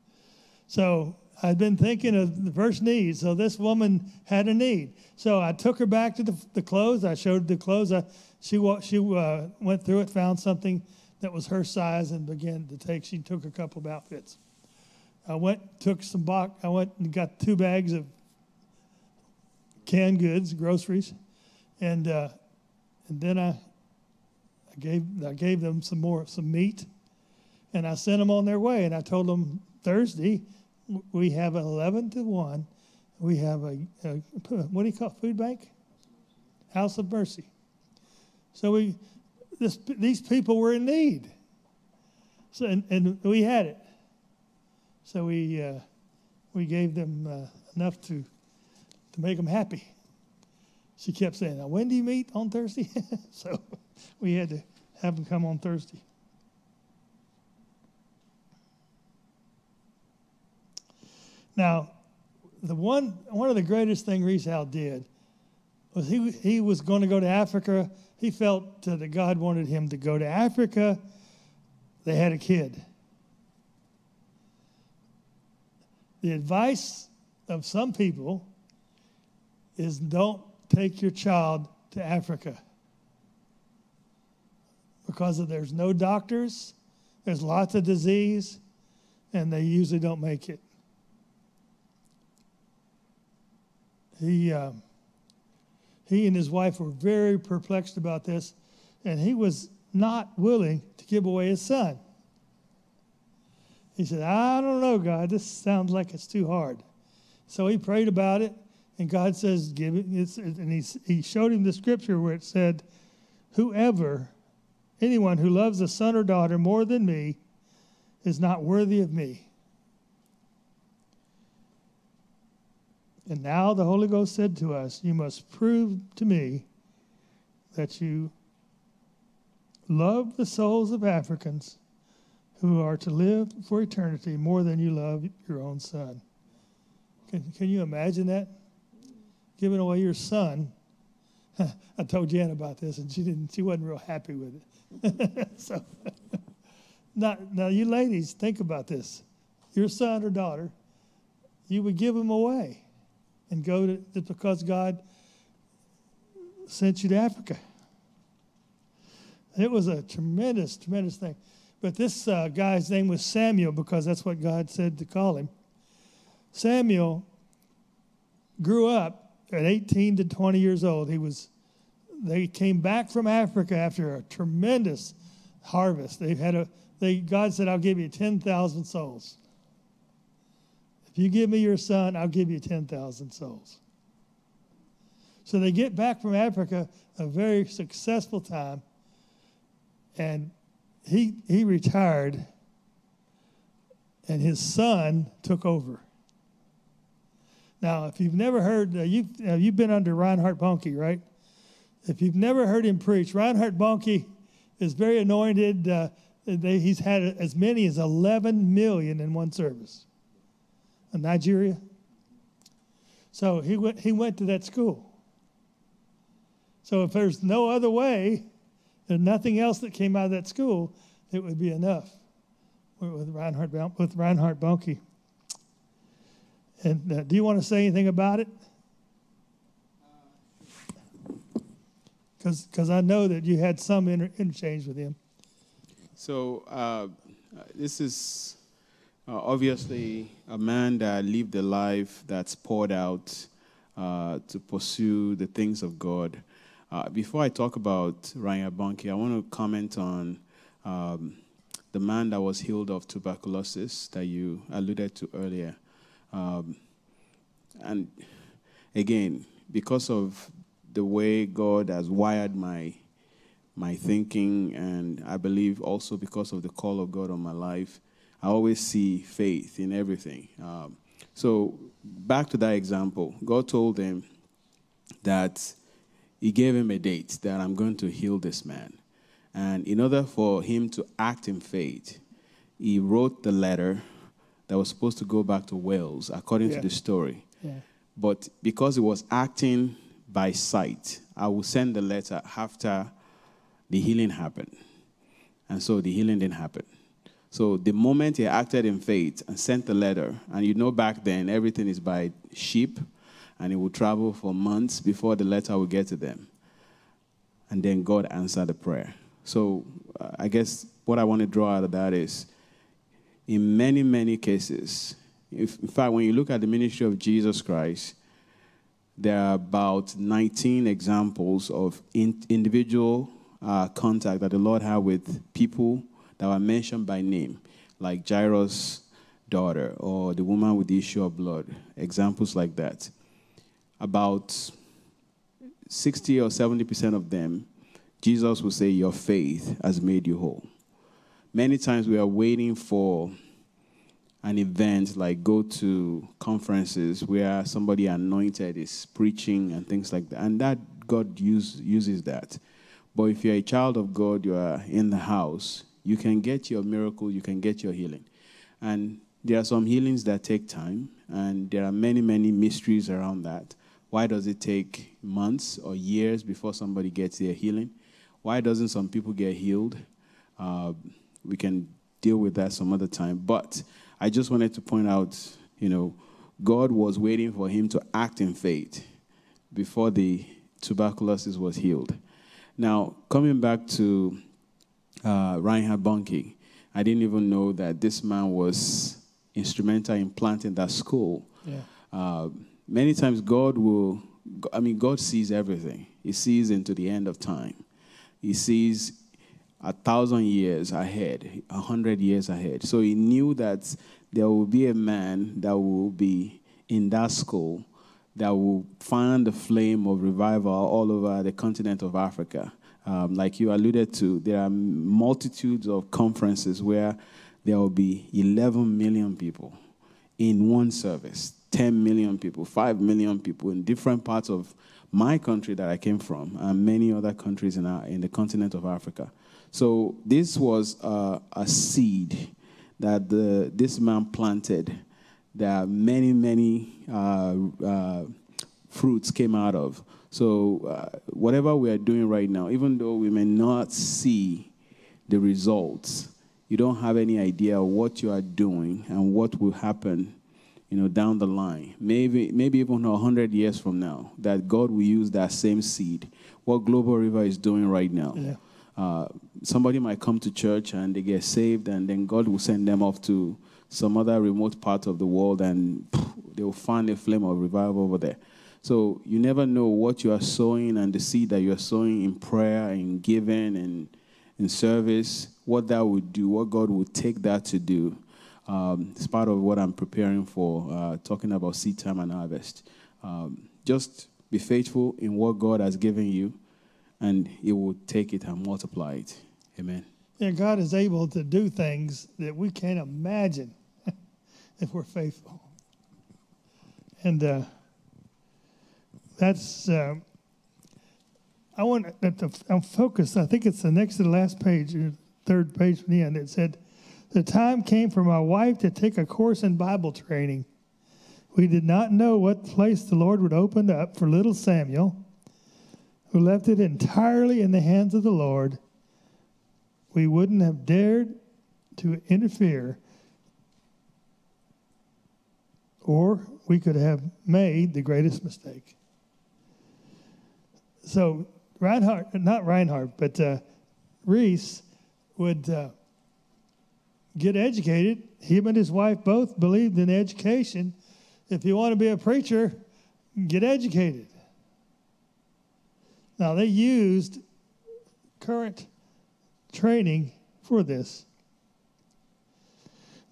*laughs* so I'd been thinking of the first need. So this woman had a need. So I took her back to the, the clothes. I showed the clothes. I, she she uh, went through it, found something that was her size, and began to take. She took a couple of outfits. I went, took some box. I went and got two bags of canned goods, groceries, and uh, and then I, I gave I gave them some more some meat, and I sent them on their way. And I told them Thursday we have an eleven to one. We have a, a *laughs* what do you call it, food bank? House of Mercy. So we this, these people were in need. So and, and we had it. So we uh, we gave them uh, enough to to make them happy. She kept saying, "Now when do you meet on Thursday?" *laughs* so we had to have them come on Thursday. Now, the one one of the greatest thing Rees Howell did was he he was going to go to Africa. He felt that God wanted him to go to Africa. They had a kid. The advice of some people is don't take your child to Africa because there's no doctors, there's lots of disease, and they usually don't make it. He, uh, he and his wife were very perplexed about this, and he was not willing to give away his son. He said, I don't know, God, this sounds like it's too hard. So he prayed about it, and God says, Give it. And he, he showed him the scripture where it said, Whoever, anyone who loves a son or daughter more than me, is not worthy of me. And now the Holy Ghost said to us, You must prove to me that you love the souls of Africans who are to live for eternity more than you love your own son. Can, can you imagine that? Giving away your son. *laughs* I told Jan about this, and she didn't. She wasn't real happy with it. *laughs* so, *laughs* now, now you ladies, think about this: your son or daughter, you would give him away, and go to because God sent you to Africa. It was a tremendous, tremendous thing. But this uh, guy's name was Samuel because that's what God said to call him. Samuel grew up at 18 to 20 years old. He was they came back from Africa after a tremendous harvest. They had a they God said, I'll give you 10,000 souls. If you give me your son, I'll give you 10,000 souls. So they get back from Africa, a very successful time, and he, he retired and his son took over. Now, if you've never heard, uh, you've, you've been under Reinhard Bonnke, right? If you've never heard him preach, Reinhard Bonnke is very anointed. Uh, they, he's had as many as 11 million in one service in Nigeria. So he went, he went to that school. So if there's no other way, and nothing else that came out of that school, it would be enough with Reinhard, with Reinhard Bonnke. And uh, do you want to say anything about it? Because I know that you had some inter- interchange with him. So uh, this is uh, obviously a man that lived a life that's poured out uh, to pursue the things of God. Uh, before I talk about Ryan Bonnke, I want to comment on um, the man that was healed of tuberculosis that you alluded to earlier. Um, and again, because of the way God has wired my my thinking, and I believe also because of the call of God on my life, I always see faith in everything. Um, so back to that example, God told him that he gave him a date that I'm going to heal this man. And in order for him to act in faith, he wrote the letter that was supposed to go back to Wales, according Yeah. to the story. Yeah. But because he was acting by sight, I will send the letter after the healing happened. And so the healing didn't happen. So the moment he acted in faith and sent the letter, and you know back then everything is by ship, and it will travel for months before the letter will get to them. And then God answered the prayer. So uh, I guess what I want to draw out of that is in many, many cases, if, in fact, when you look at the ministry of Jesus Christ, there are about 19 examples of in, individual uh, contact that the Lord had with people that were mentioned by name, like Jairus' daughter or the woman with the issue of blood, examples like that. About 60 or 70% of them, Jesus will say, Your faith has made you whole. Many times we are waiting for an event like go to conferences where somebody anointed is preaching and things like that. And that God use, uses that. But if you're a child of God, you are in the house, you can get your miracle, you can get your healing. And there are some healings that take time, and there are many, many mysteries around that. Why does it take months or years before somebody gets their healing? Why doesn't some people get healed? Uh, we can deal with that some other time. But I just wanted to point out, you know, God was waiting for him to act in faith before the tuberculosis was healed. Now, coming back to uh, Reinhard Bonnke, I didn't even know that this man was instrumental in planting that school. Yeah. Uh, many times, God will, I mean, God sees everything. He sees into the end of time. He sees a thousand years ahead, a hundred years ahead. So he knew that there will be a man that will be in that school that will fan the flame of revival all over the continent of Africa. Um, like you alluded to, there are multitudes of conferences where there will be 11 million people in one service, 10 million people, 5 million people in different parts of my country that I came from, and many other countries in, our, in the continent of Africa. So this was uh, a seed that the, this man planted. There are many, many uh, uh, fruits came out of. So uh, whatever we are doing right now, even though we may not see the results, you don't have any idea what you are doing and what will happen you know, down the line, maybe, maybe even 100 years from now, that God will use that same seed. What Global River is doing right now. Yeah. Uh, somebody might come to church and they get saved, and then God will send them off to some other remote part of the world, and they will find a flame of revival over there. So you never know what you are sowing and the seed that you are sowing in prayer, in giving, and in service, what that would do, what God would take that to do. Um, it's part of what I'm preparing for, uh, talking about seed time and harvest. Um, just be faithful in what God has given you, and He will take it and multiply it. Amen. Yeah, God is able to do things that we can't imagine *laughs* if we're faithful. And uh, that's, uh, I want the I'm focused. I think it's the next to the last page, or third page from the end. It said, The time came for my wife to take a course in Bible training. We did not know what place the Lord would open up for little Samuel, who left it entirely in the hands of the Lord we wouldn't have dared to interfere, or we could have made the greatest mistake. So, Reinhard, not Reinhard, but uh, Rees would uh, get educated. Him and his wife both believed in education. If you want to be a preacher, get educated. Now, they used current training for this.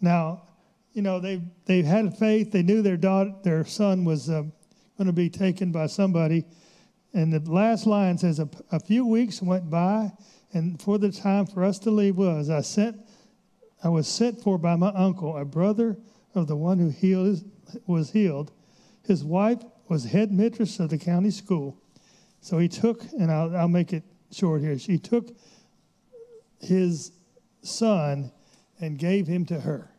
Now, you know they they had faith. They knew their daughter, their son was uh, going to be taken by somebody. And the last line says, a, a few weeks went by, and for the time for us to leave was, I sent, I was sent for by my uncle, a brother of the one who healed was healed. His wife was head mistress of the county school. So he took, and I'll, I'll make it short here. She took his son and gave him to her.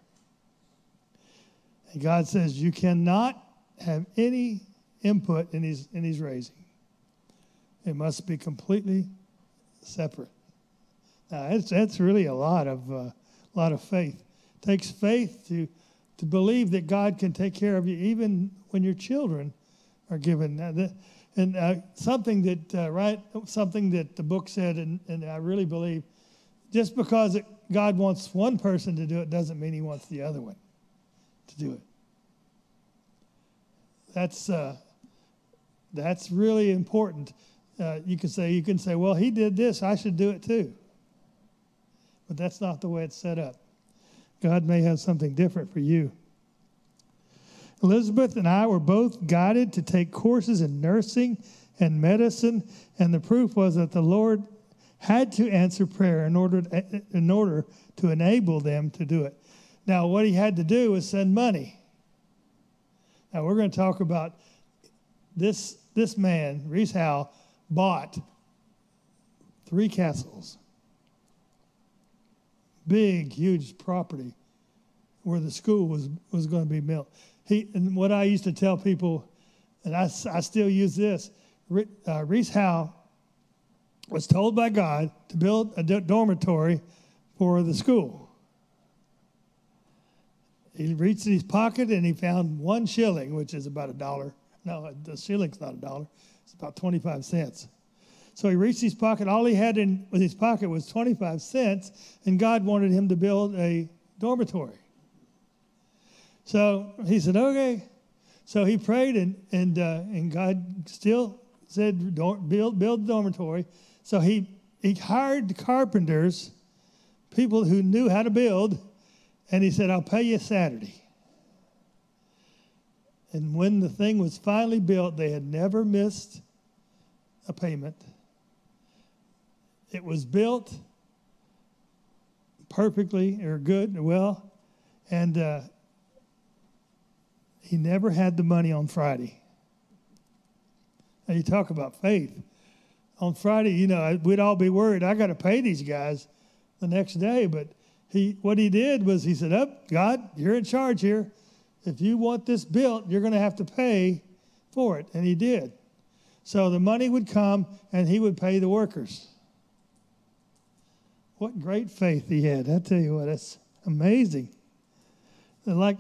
And God says you cannot have any input in his, in his raising. It must be completely separate. Now, that's, that's really a lot of, uh, lot of faith. It takes faith to, to believe that God can take care of you even when your children are given. Now, the, and uh, something that, uh, right, something that the book said, and, and I really believe, just because it, God wants one person to do it doesn't mean he wants the other one to do it. That's, uh, that's really important. Uh, you can say, you can say, well, he did this, I should do it too. But that's not the way it's set up. God may have something different for you. Elizabeth and I were both guided to take courses in nursing and medicine, and the proof was that the Lord had to answer prayer in order to, in order to enable them to do it. Now, what he had to do was send money. Now, we're going to talk about this, this man, Rees Howe, bought three castles, big, huge property where the school was, was going to be built. He, and what I used to tell people, and I, I still use this, uh, Rees Howe was told by God to build a dormitory for the school. He reached in his pocket and he found one shilling, which is about a dollar. No, the shilling's not a dollar. It's about 25 cents. So he reached his pocket. All he had in with his pocket was 25 cents, and God wanted him to build a dormitory. So he said, okay. So he prayed, and, and, uh, and God still said, build, build the dormitory. So he, he hired carpenters, people who knew how to build, and he said, I'll pay you Saturday. And when the thing was finally built, they had never missed a payment. It was built perfectly or good, or well, and uh, he never had the money on Friday. Now you talk about faith. On Friday, you know, we'd all be worried. I got to pay these guys the next day, but he, what he did was he said, "Up, oh, God, you're in charge here. If you want this built, you're going to have to pay for it," and he did. So the money would come, and he would pay the workers. What great faith he had! I tell you what, it's amazing. like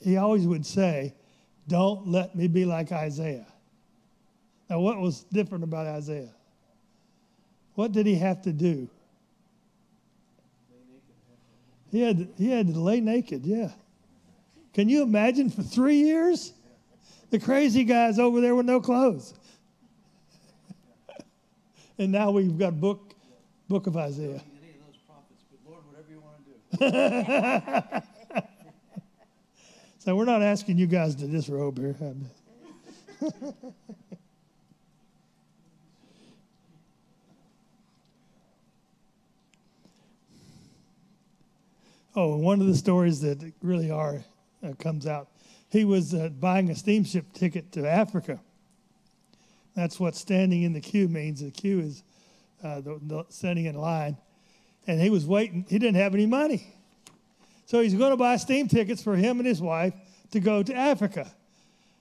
he always would say, Don't let me be like Isaiah. Now, what was different about Isaiah? What did he have to do? He had, he had to lay naked, yeah. Can you imagine for three years? The crazy guy's over there with no clothes. *laughs* and now we've got book, book of Isaiah. Any of those prophets, but Lord, whatever you want to do. *laughs* So we're not asking you guys to disrobe here. *laughs* oh, one of the stories that really are uh, comes out. He was uh, buying a steamship ticket to Africa. That's what standing in the queue means. The queue is uh, the, the standing in line, and he was waiting. He didn't have any money. So he's going to buy steam tickets for him and his wife to go to Africa.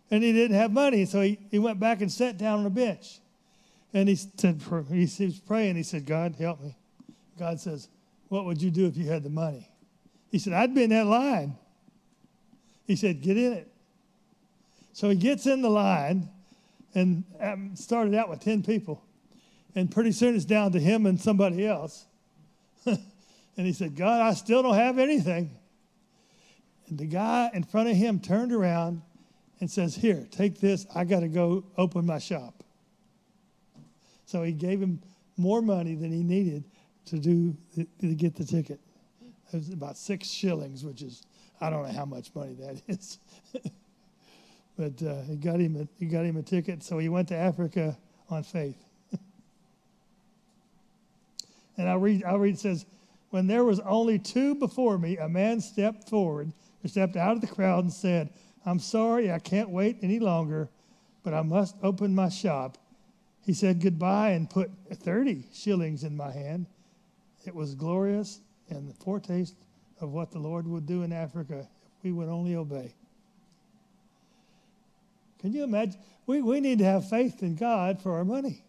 And he didn't have money, so he, he went back and sat down on a bench. And he said, he was praying. He said, God, help me. God says, What would you do if you had the money? He said, I'd be in that line. He said, Get in it. So he gets in the line and um, started out with 10 people. And pretty soon it's down to him and somebody else. *laughs* And he said, God, I still don't have anything. And the guy in front of him turned around and says, Here, take this. I got to go open my shop. So he gave him more money than he needed to do to get the ticket. It was about six shillings, which is I don't know how much money that *laughs* is. but uh, he got him a, got him a ticket, so he went to Africa on faith. *laughs* and I'll read I'll read it says when there was only two before me, a man stepped forward, or stepped out of the crowd and said, I'm sorry, I can't wait any longer, but I must open my shop. He said goodbye and put 30 shillings in my hand. It was glorious and the foretaste of what the Lord would do in Africa if we would only obey. Can you imagine? We, we need to have faith in God for our money.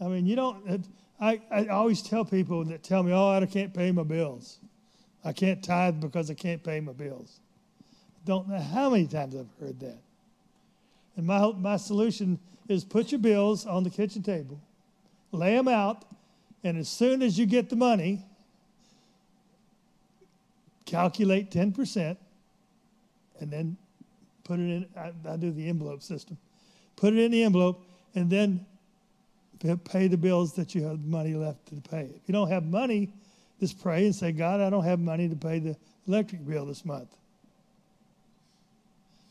I mean, you don't, I, I always tell people that tell me, oh, I can't pay my bills. I can't tithe because I can't pay my bills. Don't know how many times I've heard that. And my, my solution is put your bills on the kitchen table, lay them out, and as soon as you get the money, calculate 10%, and then put it in. I, I do the envelope system. Put it in the envelope, and then pay the bills that you have money left to pay. If you don't have money, just pray and say, God, I don't have money to pay the electric bill this month.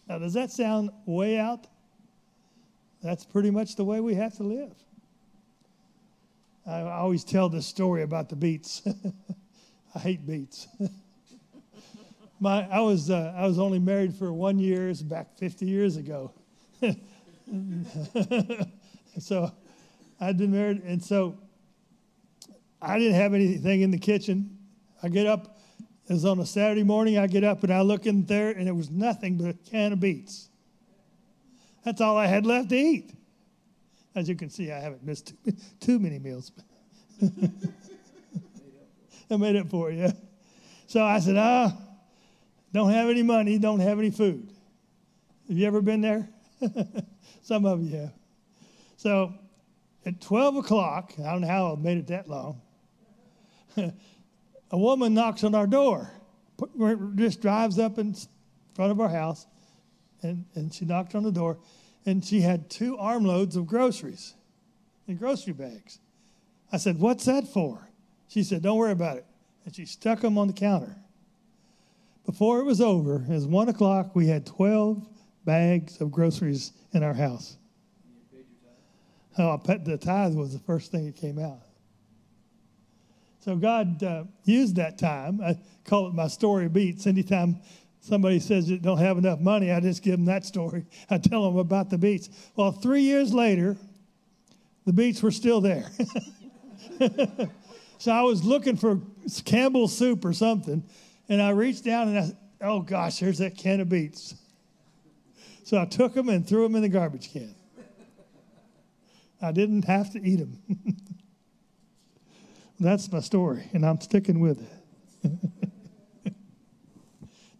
Now, does that sound way out? That's pretty much the way we have to live. I always tell this story about the beets. *laughs* I hate beets. *laughs* My, I was uh, I was only married for one year. It's back 50 years ago. *laughs* so I'd been married, and so I didn't have anything in the kitchen. I get up. It was on a Saturday morning. I get up and I look in there, and it was nothing but a can of beets. That's all I had left to eat. As you can see, I haven't missed too, too many meals. *laughs* I made up for yeah. So I said, ah, don't have any money, don't have any food. Have you ever been there? *laughs* Some of you have. So at 12 o'clock, I don't know how I made it that long, *laughs* a woman knocks on our door, just drives up in front of our house, and, and she knocked on the door, and she had two armloads of groceries in grocery bags. I said, What's that for? She said, Don't worry about it. And she stuck them on the counter. Before it was over, it was one o'clock, we had 12 bags of groceries in our house. Oh, the tithe was the first thing that came out. So God uh, used that time. I call it my story beets. Anytime somebody says they don't have enough money, I just give them that story. I tell them about the beets. Well, three years later, the beets were still there. *laughs* so I was looking for Campbell's soup or something, and I reached down and I, oh gosh, there's that can of beets. So I took them and threw them in the garbage can. I didn't have to eat them. *laughs* That's my story, and I'm sticking with it. *laughs*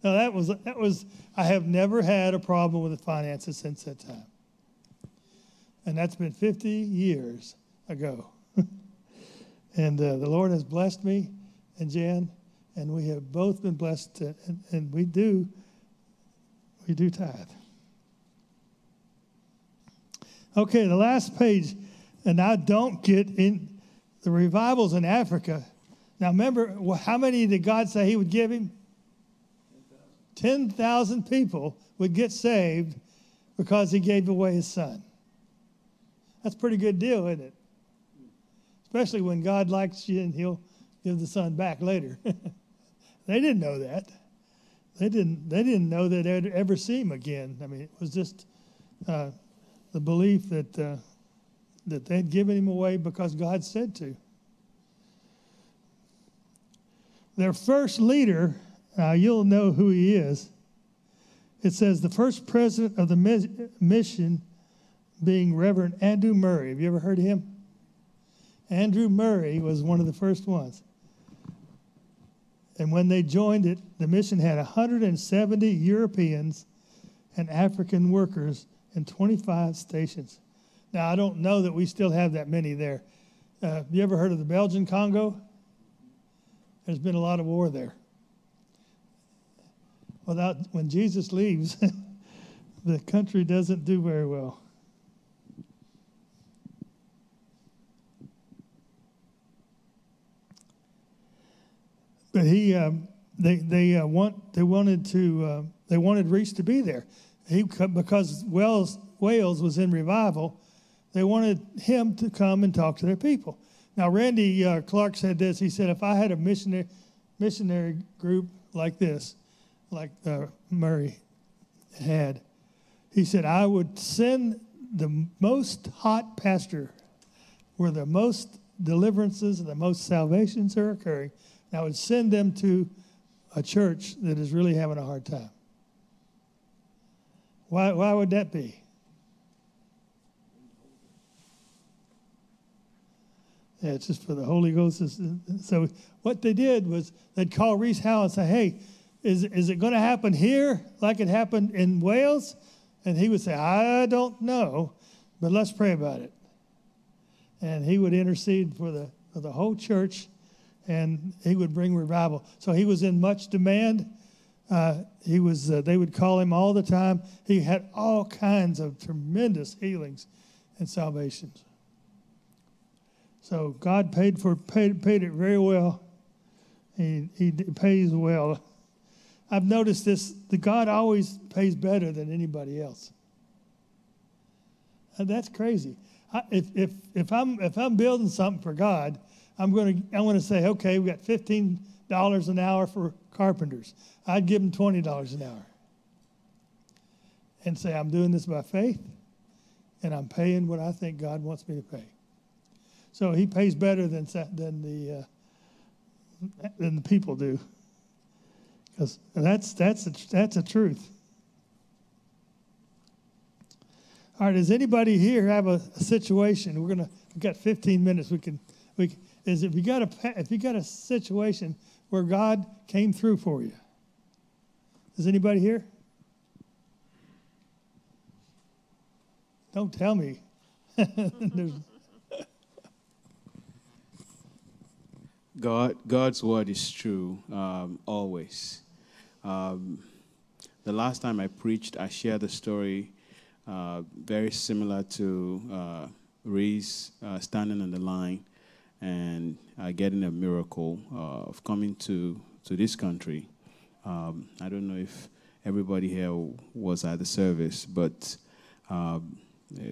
now that was that was I have never had a problem with the finances since that time, and that's been 50 years ago. *laughs* and uh, the Lord has blessed me and Jan, and we have both been blessed, to, and, and we do we do tithe. Okay, the last page, and I don't get in the revivals in Africa. Now, remember, how many did God say He would give him? 10,000 people would get saved because He gave away His Son. That's a pretty good deal, isn't it? Especially when God likes you and He'll give the Son back later. *laughs* they didn't know that. They didn't, they didn't know that they'd ever see Him again. I mean, it was just uh, the belief that. Uh, that they'd given him away because God said to. Their first leader, uh, you'll know who he is. It says the first president of the mission being Reverend Andrew Murray. Have you ever heard of him? Andrew Murray was one of the first ones. And when they joined it, the mission had 170 Europeans and African workers in 25 stations. Now, I don't know that we still have that many there. Uh, have you ever heard of the Belgian Congo? There's been a lot of war there. Without, when Jesus leaves, *laughs* the country doesn't do very well. But he, um, they, they uh, want, they wanted to, uh, they wanted Rees to be there. He, because Wales, Wales was in revival, they wanted him to come and talk to their people. Now, Randy uh, Clark said this. He said, if I had a missionary, missionary group like this, like uh, Murray had, he said, I would send the most hot pastor where the most deliverances and the most salvations are occurring. And I would send them to a church that is really having a hard time. Why, why would that be? Yeah, it's just for the Holy Ghost. So what they did was they'd call Rees Howell and say, hey, is, is it going to happen here like it happened in Wales? And he would say, I don't know, but let's pray about it. And he would intercede for the, for the whole church and he would bring revival. So he was in much demand. Uh, he was, uh, they would call him all the time. He had all kinds of tremendous healings and salvations. So God paid for paid, paid it very well. He, he pays well. I've noticed this, the God always pays better than anybody else. And that's crazy. I, if, if, if, I'm, if I'm building something for God, I'm going to, I'm going to say, okay, we got $15 an hour for carpenters. I'd give them $20 an hour. And say, I'm doing this by faith, and I'm paying what I think God wants me to pay. So he pays better than, than, the, uh, than the people do. Because that's, that's, that's a truth. All right, does anybody here have a, a situation? We're gonna we've got 15 minutes. We can we is if you got a if you got a situation where God came through for you. Is anybody here? Don't tell me. *laughs* God, God's word is true um, always. Um, the last time I preached, I shared a story uh, very similar to uh, Rees uh, standing on the line and uh, getting a miracle uh, of coming to, to this country. Um, I don't know if everybody here was at the service, but um,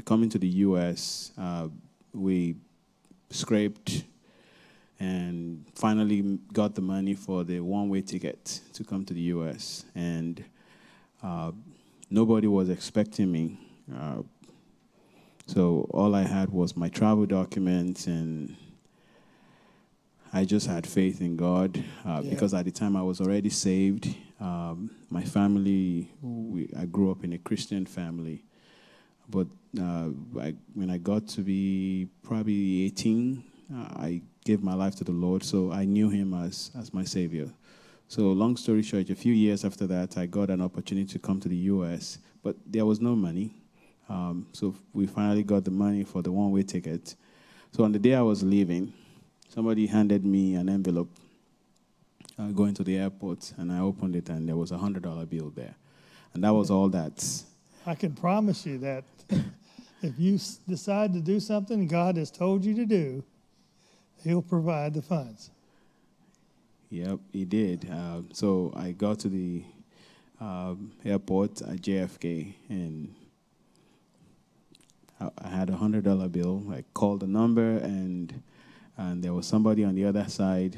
coming to the U.S., uh, we scraped and finally got the money for the one-way ticket to come to the U.S. And uh, nobody was expecting me. Uh, so all I had was my travel documents, and I just had faith in God uh, yeah. because at the time I was already saved. Um, my family, we, I grew up in a Christian family, but uh, I, when I got to be probably 18, uh, I gave my life to the Lord, so I knew Him as as my Savior. So, long story short, a few years after that, I got an opportunity to come to the U.S., but there was no money. Um, so, we finally got the money for the one way ticket. So, on the day I was leaving, somebody handed me an envelope uh, going to the airport, and I opened it, and there was a $100 bill there. And that was all that. I can promise you that *laughs* if you decide to do something God has told you to do, He'll provide the funds. Yep, he did. Uh, so I got to the um, airport at JFK and I, I had a hundred dollar bill. I called the number and and there was somebody on the other side.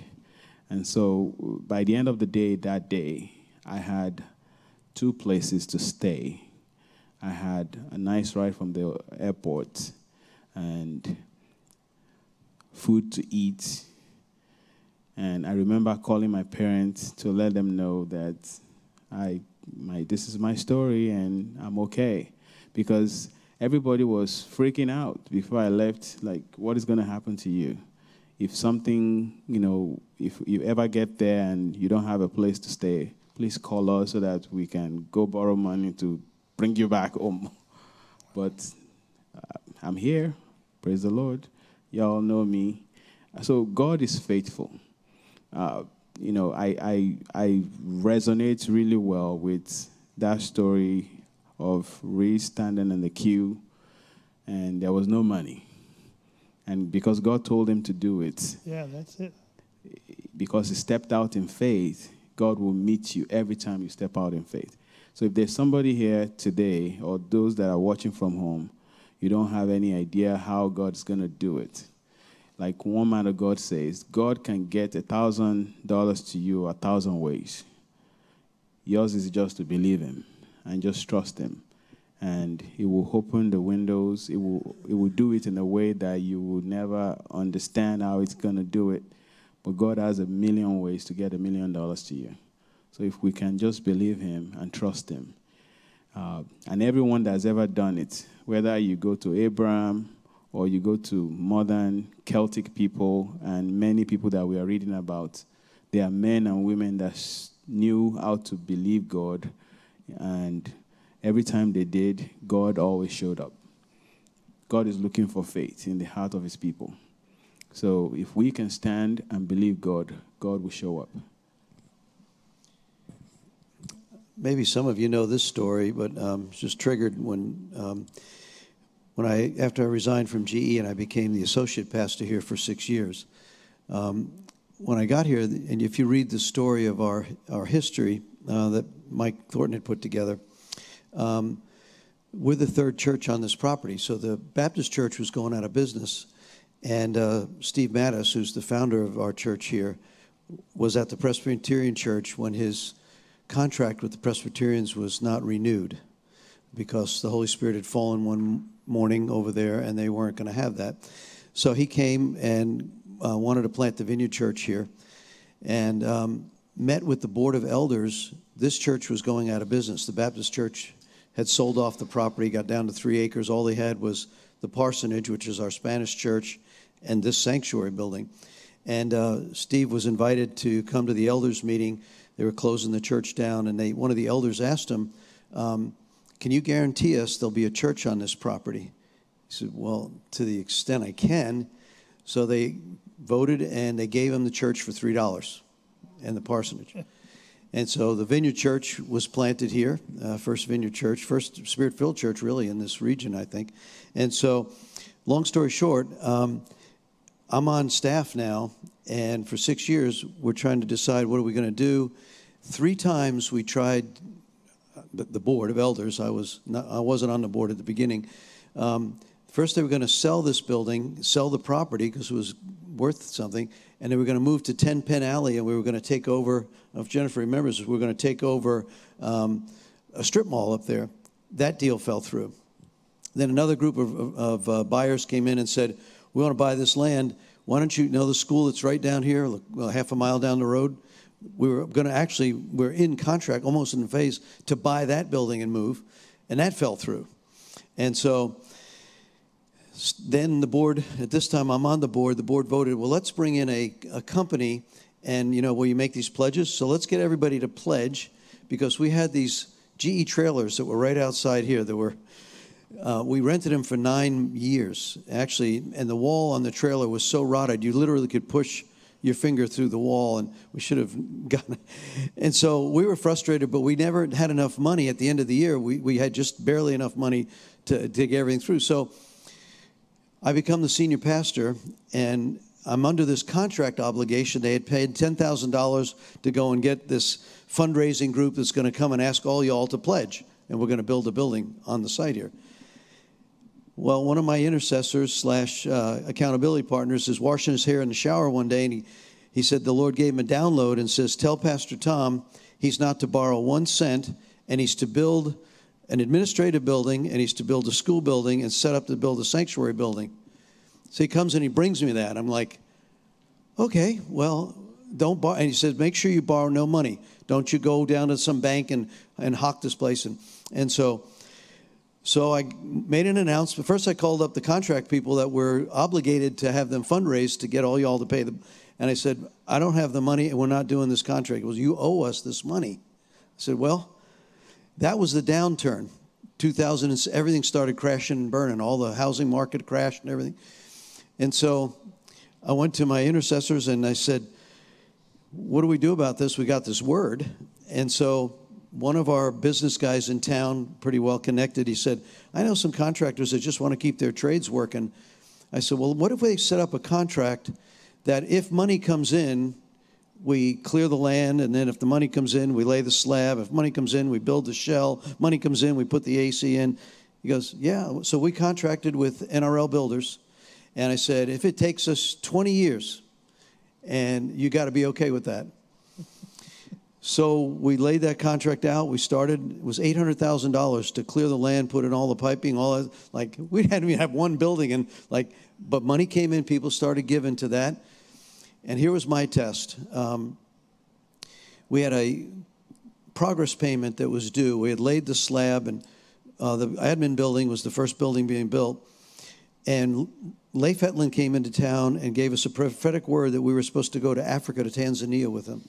And so by the end of the day, that day, I had two places to stay. I had a nice ride from the airport and food to eat and I remember calling my parents to let them know that I, my, this is my story and I'm okay. Because everybody was freaking out before I left, like, what is going to happen to you? If something, you know, if you ever get there and you don't have a place to stay, please call us so that we can go borrow money to bring you back home. *laughs* But uh, I'm here. Praise the Lord. Y'all know me. So God is faithful uh, you know, I, I, I resonate really well with that story of Rees standing in the queue and there was no money. And because God told him to do it. Yeah, that's it. Because he stepped out in faith, God will meet you every time you step out in faith. So if there's somebody here today or those that are watching from home, you don't have any idea how God's going to do it like one man of God says, God can get a thousand dollars to you a thousand ways. Yours is just to believe Him and just trust Him. And He will open the windows. It will, it will do it in a way that you will never understand how it's to do it. But God has a million ways to get a million dollars to you. So if we can just believe Him and trust Him, uh, and everyone that's ever done it, whether you go to Abraham or you go to modern Celtic people and many people that we are reading about, they are men and women that knew how to believe God, and every time they did, God always showed up. God is looking for faith in the heart of His people. So if we can stand and believe God, God will show up. Maybe some of you know this story, but um, it's just triggered when um, when I after I resigned from GE and I became the associate pastor here for six years. Um, when I got here, and if you read the story of our our history uh, that Mike Thornton had put together, um, we're the third church on this property. So the Baptist church was going out of business, and uh, Steve Mattis, who's the founder of our church here, was at the Presbyterian church when his contract with the Presbyterians was not renewed because the Holy Spirit had fallen one morning over there and they weren't going to have that. So he came and uh, wanted to plant the Vineyard Church here and um, met with the Board of Elders. This church was going out of business. The Baptist Church had sold off the property, got down to three acres. All they had was the parsonage, which is our Spanish church, and this sanctuary building. And uh, Steve was invited to come to the elders meeting. They were closing the church down, and they one of the elders asked him, um, "Can you guarantee us there'll be a church on this property?" He said, "Well, to the extent I can." So they voted, and they gave him the church for three dollars, and the parsonage. *laughs* And so the Vineyard Church was planted here, uh, First Vineyard Church, first Spirit filled church really in this region, I think. And so, long story short, um, I'm on staff now, and for six years, we're trying to decide what are we going to do. Three times we tried the, board of elders. I was not, I wasn't on the board at the beginning. Um, first, they were going to sell this building, sell the property because it was worth something, and they were going to move to 10 Penn Alley, and we were going to take over. If Jennifer remembers, we were going to take over um, a strip mall up there. That deal fell through. Then another group of, of, uh, buyers came in and said, "We want to buy this land. Why don't you know the school that's right down here, well, half a mile down the road?" We were going to actually, we're in contract, almost in phase, to buy that building and move, and that fell through. And so then the board, at this time I'm on the board, the board voted, well, let's bring in a, a company and, you know, where you make these pledges. So let's get everybody to pledge because we had these GE trailers that were right outside here that were, uh, we rented them for nine years, actually, and the wall on the trailer was so rotted, you literally could push your finger through the wall, and we should have *laughs* gotten. it. And so we were frustrated, but we never had enough money at the end of the year. We, we had just barely enough money to, get everything through. So I become the senior pastor, and I'm under this contract obligation. They had paid $10,000 to go and get this fundraising group that's going to come and ask all y'all to pledge, and we're going to build a building on the site here. Well, one of my intercessors slash uh, accountability partners is washing his hair in the shower one day, and he, he said the Lord gave him a download and says, Tell Pastor Tom he's not to borrow one cent, and he's to build an administrative building, and he's to build a school building and set up to build a sanctuary building. So he comes and he brings me that. I'm like, okay, well, don't borrow. And he says, make sure you borrow no money. Don't you go down to some bank and, and hawk this place. And, and so so I made an announcement. First, I called up the contract people that were obligated to have them fundraise to get all y'all to pay them. And I said, I don't have the money and we're not doing this contract. It was, you owe us this money. I said, well, that was the downturn. 2000, everything started crashing and burning. All the housing market crashed and everything. And so I went to my intercessors and I said, what do we do about this? We got this word. And so one of our business guys in town, pretty well connected, he said, I know some contractors that just want to keep their trades working. I said, Well, what if we set up a contract that if money comes in, we clear the land, and then if the money comes in, we lay the slab. If money comes in, we build the shell. Money comes in, we put the AC in. He goes, Yeah. So we contracted with NRL Builders. And I said, If it takes us 20 years, and you got to be okay with that. *laughs* So we laid that contract out. We started, it was $800,000 to clear the land, put in all the piping, all that. Like, *laughs* we hadn't even have one building. And like, but money came in, people started giving to that. And here was my test. Um, we had a progress payment that was due. We had laid the slab, and uh, the admin building was the first building being built. And Leif Hetland came into town and gave us a prophetic word that we were supposed to go to Africa to Tanzania with him.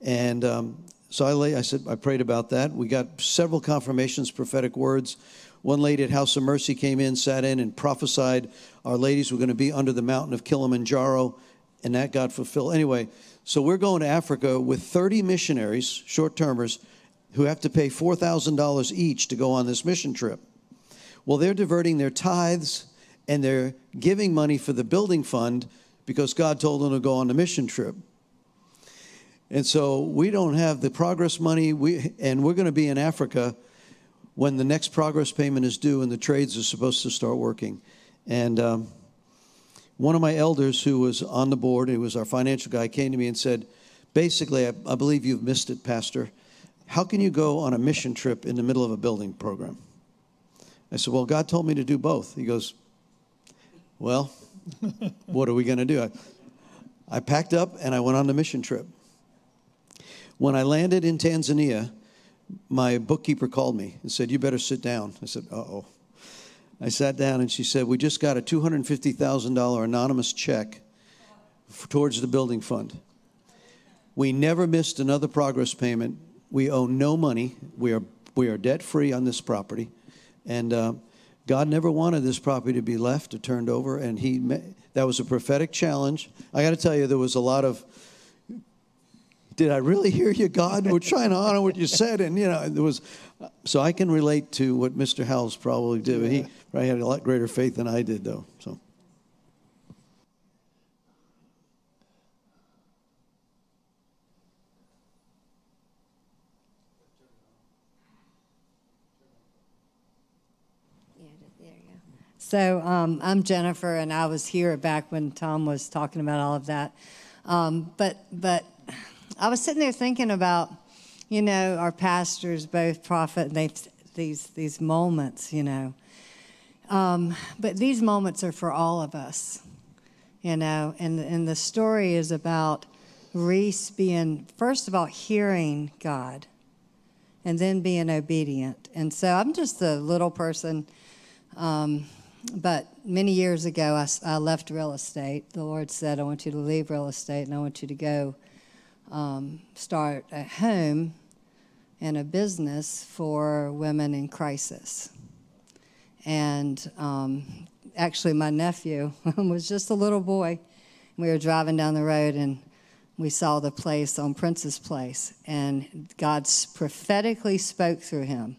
And um, so I, lay, I said, I prayed about that. We got several confirmations, prophetic words. One lady at House of Mercy came in, sat in, and prophesied our ladies were going to be under the mountain of Kilimanjaro, and that got fulfilled. Anyway, so we're going to Africa with 30 missionaries, short termers, who have to pay $4,000 each to go on this mission trip. Well, they're diverting their tithes and they're giving money for the building fund because God told them to go on the mission trip. And so we don't have the progress money, we, and we're going to be in Africa when the next progress payment is due and the trades are supposed to start working. And um, one of my elders who was on the board, who was our financial guy, came to me and said, Basically, I, I believe you've missed it, Pastor. How can you go on a mission trip in the middle of a building program? I said, Well, God told me to do both. He goes, Well, *laughs* what are we going to do? I, I packed up and I went on the mission trip. When I landed in Tanzania, my bookkeeper called me and said, You better sit down. I said, Uh oh. I sat down and she said, We just got a $250,000 anonymous check towards the building fund. We never missed another progress payment. We owe no money. We are, we are debt free on this property. And uh, God never wanted this property to be left or turned over. And he, that was a prophetic challenge. I got to tell you, there was a lot of, did I really hear you, God? We're trying to honor what you said. And, you know, there was, so I can relate to what Mr. Howells probably did. He probably had a lot greater faith than I did, though. So. So um, I'm Jennifer, and I was here back when Tom was talking about all of that. Um, but but I was sitting there thinking about, you know, our pastors, both prophet, they these these moments, you know. Um, but these moments are for all of us, you know. And and the story is about Rees being first of all hearing God, and then being obedient. And so I'm just a little person. Um, but many years ago, I, I, left real estate. The Lord said, I want you to leave real estate and I want you to go um, start a home and a business for women in crisis. And um, actually, my nephew *laughs* was just a little boy. We were driving down the road and we saw the place on Prince's Place, and God prophetically spoke through him.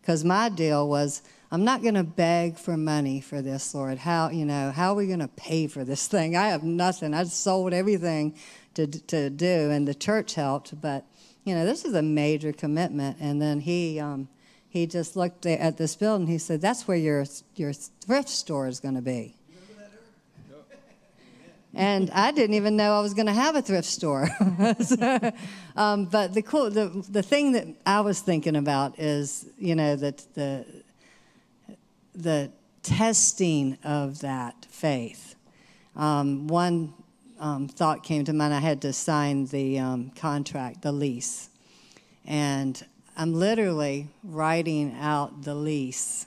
Because my deal was, I'm not going to beg for money for this, Lord. How, you know, how are we going to pay for this thing? I have nothing. I sold everything to, to do, and the church helped, but, you know, this is a major commitment. And then he, um, he just looked at this building. He said, that's where your, your thrift store is going to be. and I didn't even know I was going to have a thrift store. so, *laughs* um, but the cool, the the thing that I was thinking about is, you know, that the the testing of that faith. Um, one um, thought came to mind I had to sign the um, contract, the lease. And I'm literally writing out the lease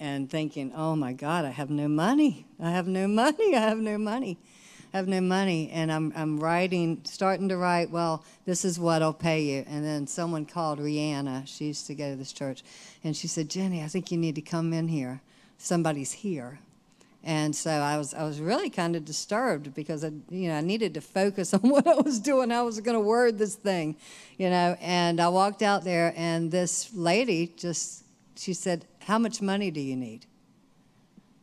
and thinking, oh my God, I have no money. I have no *laughs* money. I have no money. I have no money. And I'm, I'm writing, starting to write, well, this is what I'll pay you. And then someone called Rihanna. She used to go to this church. And she said, Jenny, I think you need to come in here. Somebody's here. And so I was, I was really kind of disturbed because I, you know, I needed to focus *laughs* on what I was doing. I was going to word this thing, you know. And I walked out there, and this lady just, she said, "How much money do you need?"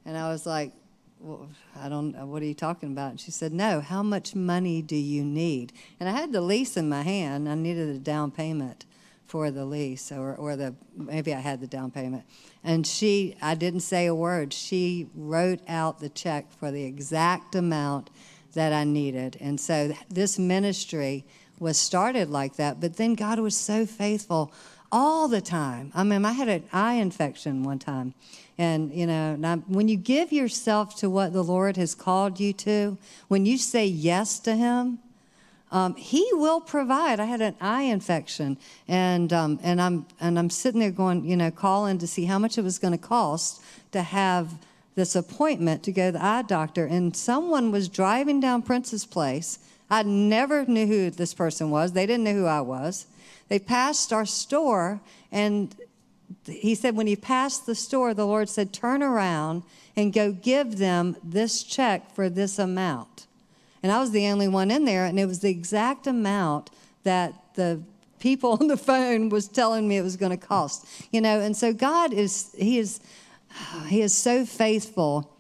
And I was like, well, I don't. What are you talking about? And she said, "No. How much money do you need?" And I had the lease in my hand. I needed a down payment for the lease, or, or the maybe I had the down payment. And she, I didn't say a word. She wrote out the check for the exact amount that I needed. And so this ministry was started like that. But then God was so faithful all the time. I mean, I had an eye infection one time. And, you know, when you give yourself to what the Lord has called you to, when you say yes to Him, um, He will provide. I had an eye infection, and um, and I'm and I'm sitting there going, you know, calling to see how much it was going to cost to have this appointment to go to the eye doctor. And someone was driving down Prince's Place. I never knew who this person was. They didn't know who I was. They passed our store, and he said when he passed the store, the Lord said, "Turn around and go give them this check for this amount." And I was the only one in there, and it was the exact amount that the people *laughs* on the phone was telling me it was going to cost. You know, and so God is He is He is so faithful.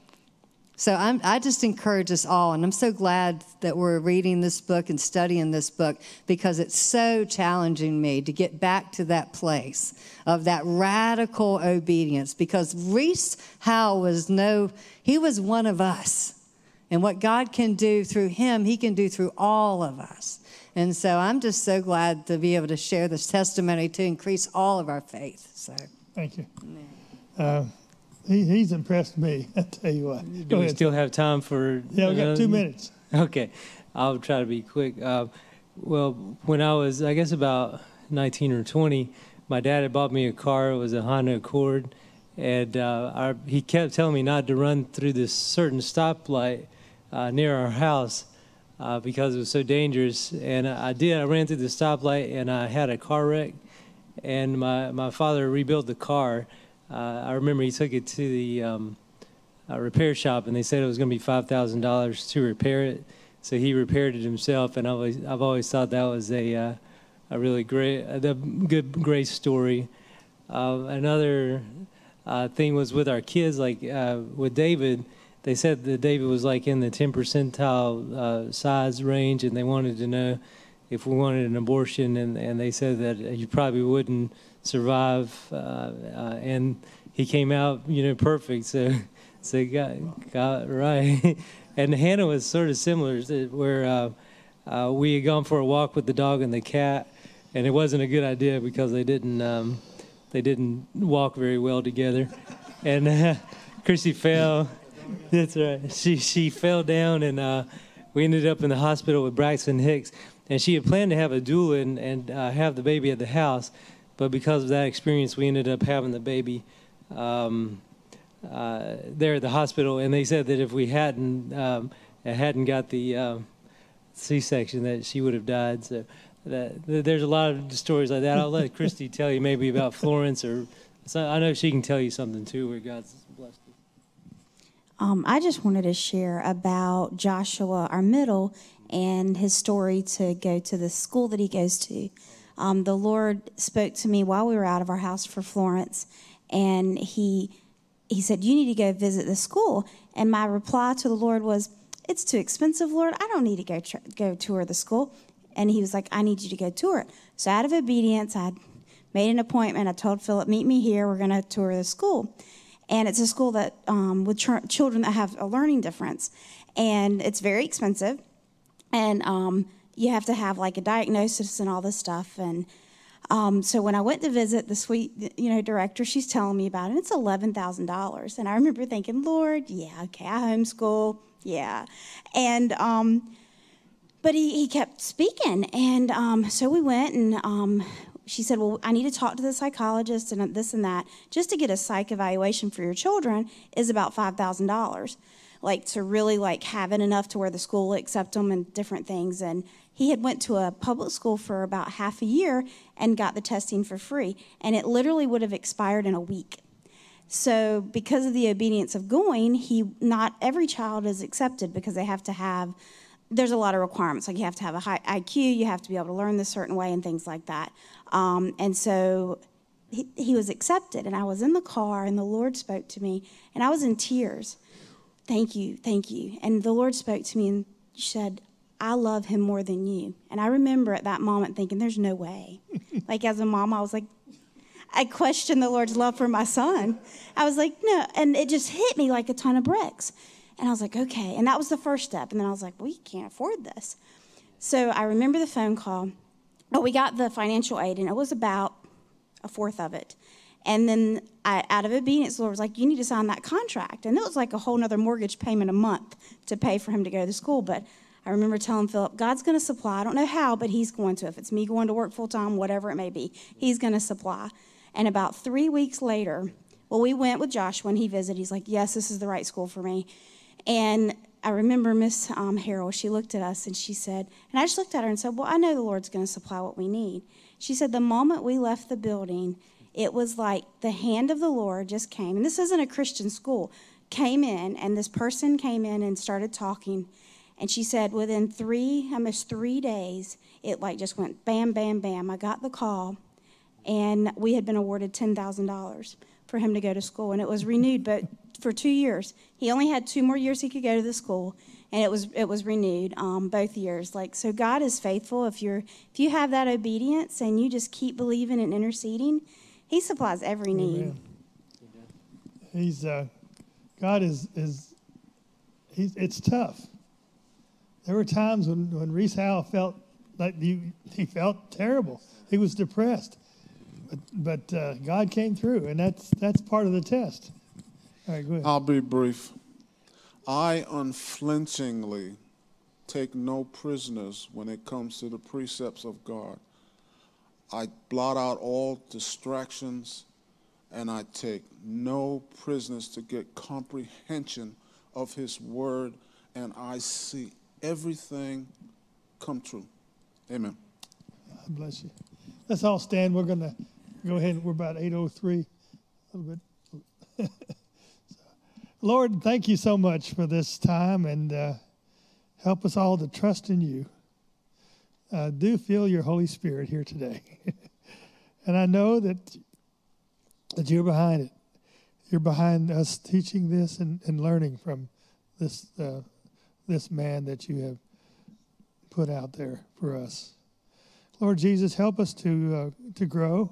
So I'm, I just encourage us all, and I'm so glad that we're reading this book and studying this book because it's so challenging me to get back to that place of that radical obedience. Because Rees Howell was no, he was one of us. And what God can do through him, he can do through all of us. And so I'm just so glad to be able to share this testimony to increase all of our faith. So Thank you. Uh, he, he's impressed me, *laughs* I tell you what. Do Go we ahead. still have time for? Yeah, we got two minutes. *laughs* Okay, I'll try to be quick. Uh, well, when I was, I guess, about 19 or 20, my dad had bought me a car. It was a Honda Accord, and uh, our, he kept telling me not to run through this certain stoplight uh, near our house uh, because it was so dangerous. And I did. I ran through the stoplight, and I had a car wreck. And my my father rebuilt the car. Uh, I remember he took it to the um, a repair shop, and they said it was going to be five thousand dollars to repair it. So he repaired it himself, and I've always, I've always thought that was a uh, a really great, a good, great story. Uh, another uh, thing was with our kids, like uh, with David. They said that David was like in the 10 percentile uh, size range, and they wanted to know if we wanted an abortion, and, and they said that you probably wouldn't survive. Uh, uh, and he came out, you know, perfect. So, *laughs* so got got right. *laughs* and Hannah was sort of similar, where uh, uh, we had gone for a walk with the dog and the cat, and it wasn't a good idea because they didn't um, they didn't walk very well together, and *laughs* Chrissy fell. *laughs* That's right. She she fell down, and uh, we ended up in the hospital with Braxton Hicks. And she had planned to have a doula and, and uh, have the baby at the house, but because of that experience, we ended up having the baby um, uh, there at the hospital. And they said that if we hadn't um, hadn't got the um, C-section, that she would have died. So that, that- there's a lot of stories like that. I'll let Christy *laughs* tell you maybe about Florence, or so I know she can tell you something too, where God's blessed. Um, I just wanted to share about Joshua, our middle, and his story to go to the school that he goes to. Um, the Lord spoke to me while we were out of our house for Florence, and he he said, "You need to go visit the school." And my reply to the Lord was, "It's too expensive, Lord. I don't need to go tr- go tour the school." And he was like, "I need you to go tour it." So out of obedience, I made an appointment. I told Philip, "Meet me here. We're going to tour the school." And it's a school that um, with ch- children that have a learning difference. And it's very expensive. And um, you have to have like a diagnosis and all this stuff. And um, so when i went to visit the sweet you know director she's telling me about it it's $11000 and i remember thinking lord yeah okay i homeschool yeah. And um, but he, he kept speaking. And um, so we went and um, she said well i need to talk to the psychologist and this and that just to get a psych evaluation for your children is about $5000 like to really like have it enough to where the school will accept them and different things. And he had went to a public school for about half a year and got the testing for free and it literally would have expired in a week. So because of the obedience of going, he not every child is accepted because they have to have there's a lot of requirements like you have to have a high IQ, you have to be able to learn this certain way and things like that. Um, and so he, he was accepted and I was in the car and the Lord spoke to me and I was in tears. Thank you, thank you. And the Lord spoke to me and said, I love him more than you. And I remember at that moment thinking, there's no way. *laughs* like as a mom, I was like, I questioned the Lord's love for my son. I was like, no. And it just hit me like a ton of bricks. And I was like, okay. And that was the first step. And then I was like, we can't afford this. So I remember the phone call. Oh, we got the financial aid, and it was about a fourth of it. And then I, out of obedience, the Lord was like, you need to sign that contract. And it was like a whole nother mortgage payment a month to pay for him to go to school. But I remember telling Philip, God's going to supply. I don't know how, but He's going to. If it's me going to work full time, whatever it may be, He's going to supply. And about three weeks later, well, we went with Josh when he visited. He's like, Yes, this is the right school for me. And I remember Miss um, Harrell, she looked at us and she said, and I just looked at her and said, Well, I know the Lord's going to supply what we need. She said, The moment we left the building, it was like the hand of the Lord just came. And this isn't a Christian school, came in, and this person came in and started talking. And she said, within three, almost three days, it like just went bam, bam, bam. I got the call, and we had been awarded $10,000 for him to go to school. And it was renewed, but for two years. He only had two more years he could go to the school, and it was it was renewed um, both years. Like so, God is faithful. If you're if you have that obedience and you just keep believing and interceding, He supplies every need. He's uh, God is is he's it's tough. There were times when when Rees Howell felt like you, he felt terrible. He was depressed, but but uh, God came through, and that's that's part of the test. Right, go ahead. I'll be brief. I unflinchingly take no prisoners when it comes to the precepts of God. I blot out all distractions and I take no prisoners to get comprehension of His Word, and I see everything come true. Amen. God bless you. Let's all stand. We're going to go ahead. We're about 8.03, a little bit. *laughs* Lord, thank you so much for this time and uh, help us all to trust in you. Uh, do feel your Holy Spirit here today. *laughs* and I know that, that you're behind it. You're behind us teaching this and, and learning from this, uh, this man that you have put out there for us. Lord Jesus, help us to, uh, to grow.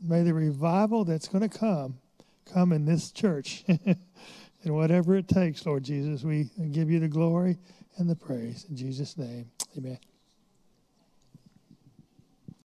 May the revival that's going to come come in this church. *laughs* and whatever it takes, Lord Jesus, we give you the glory and the praise. In Jesus' name, amen.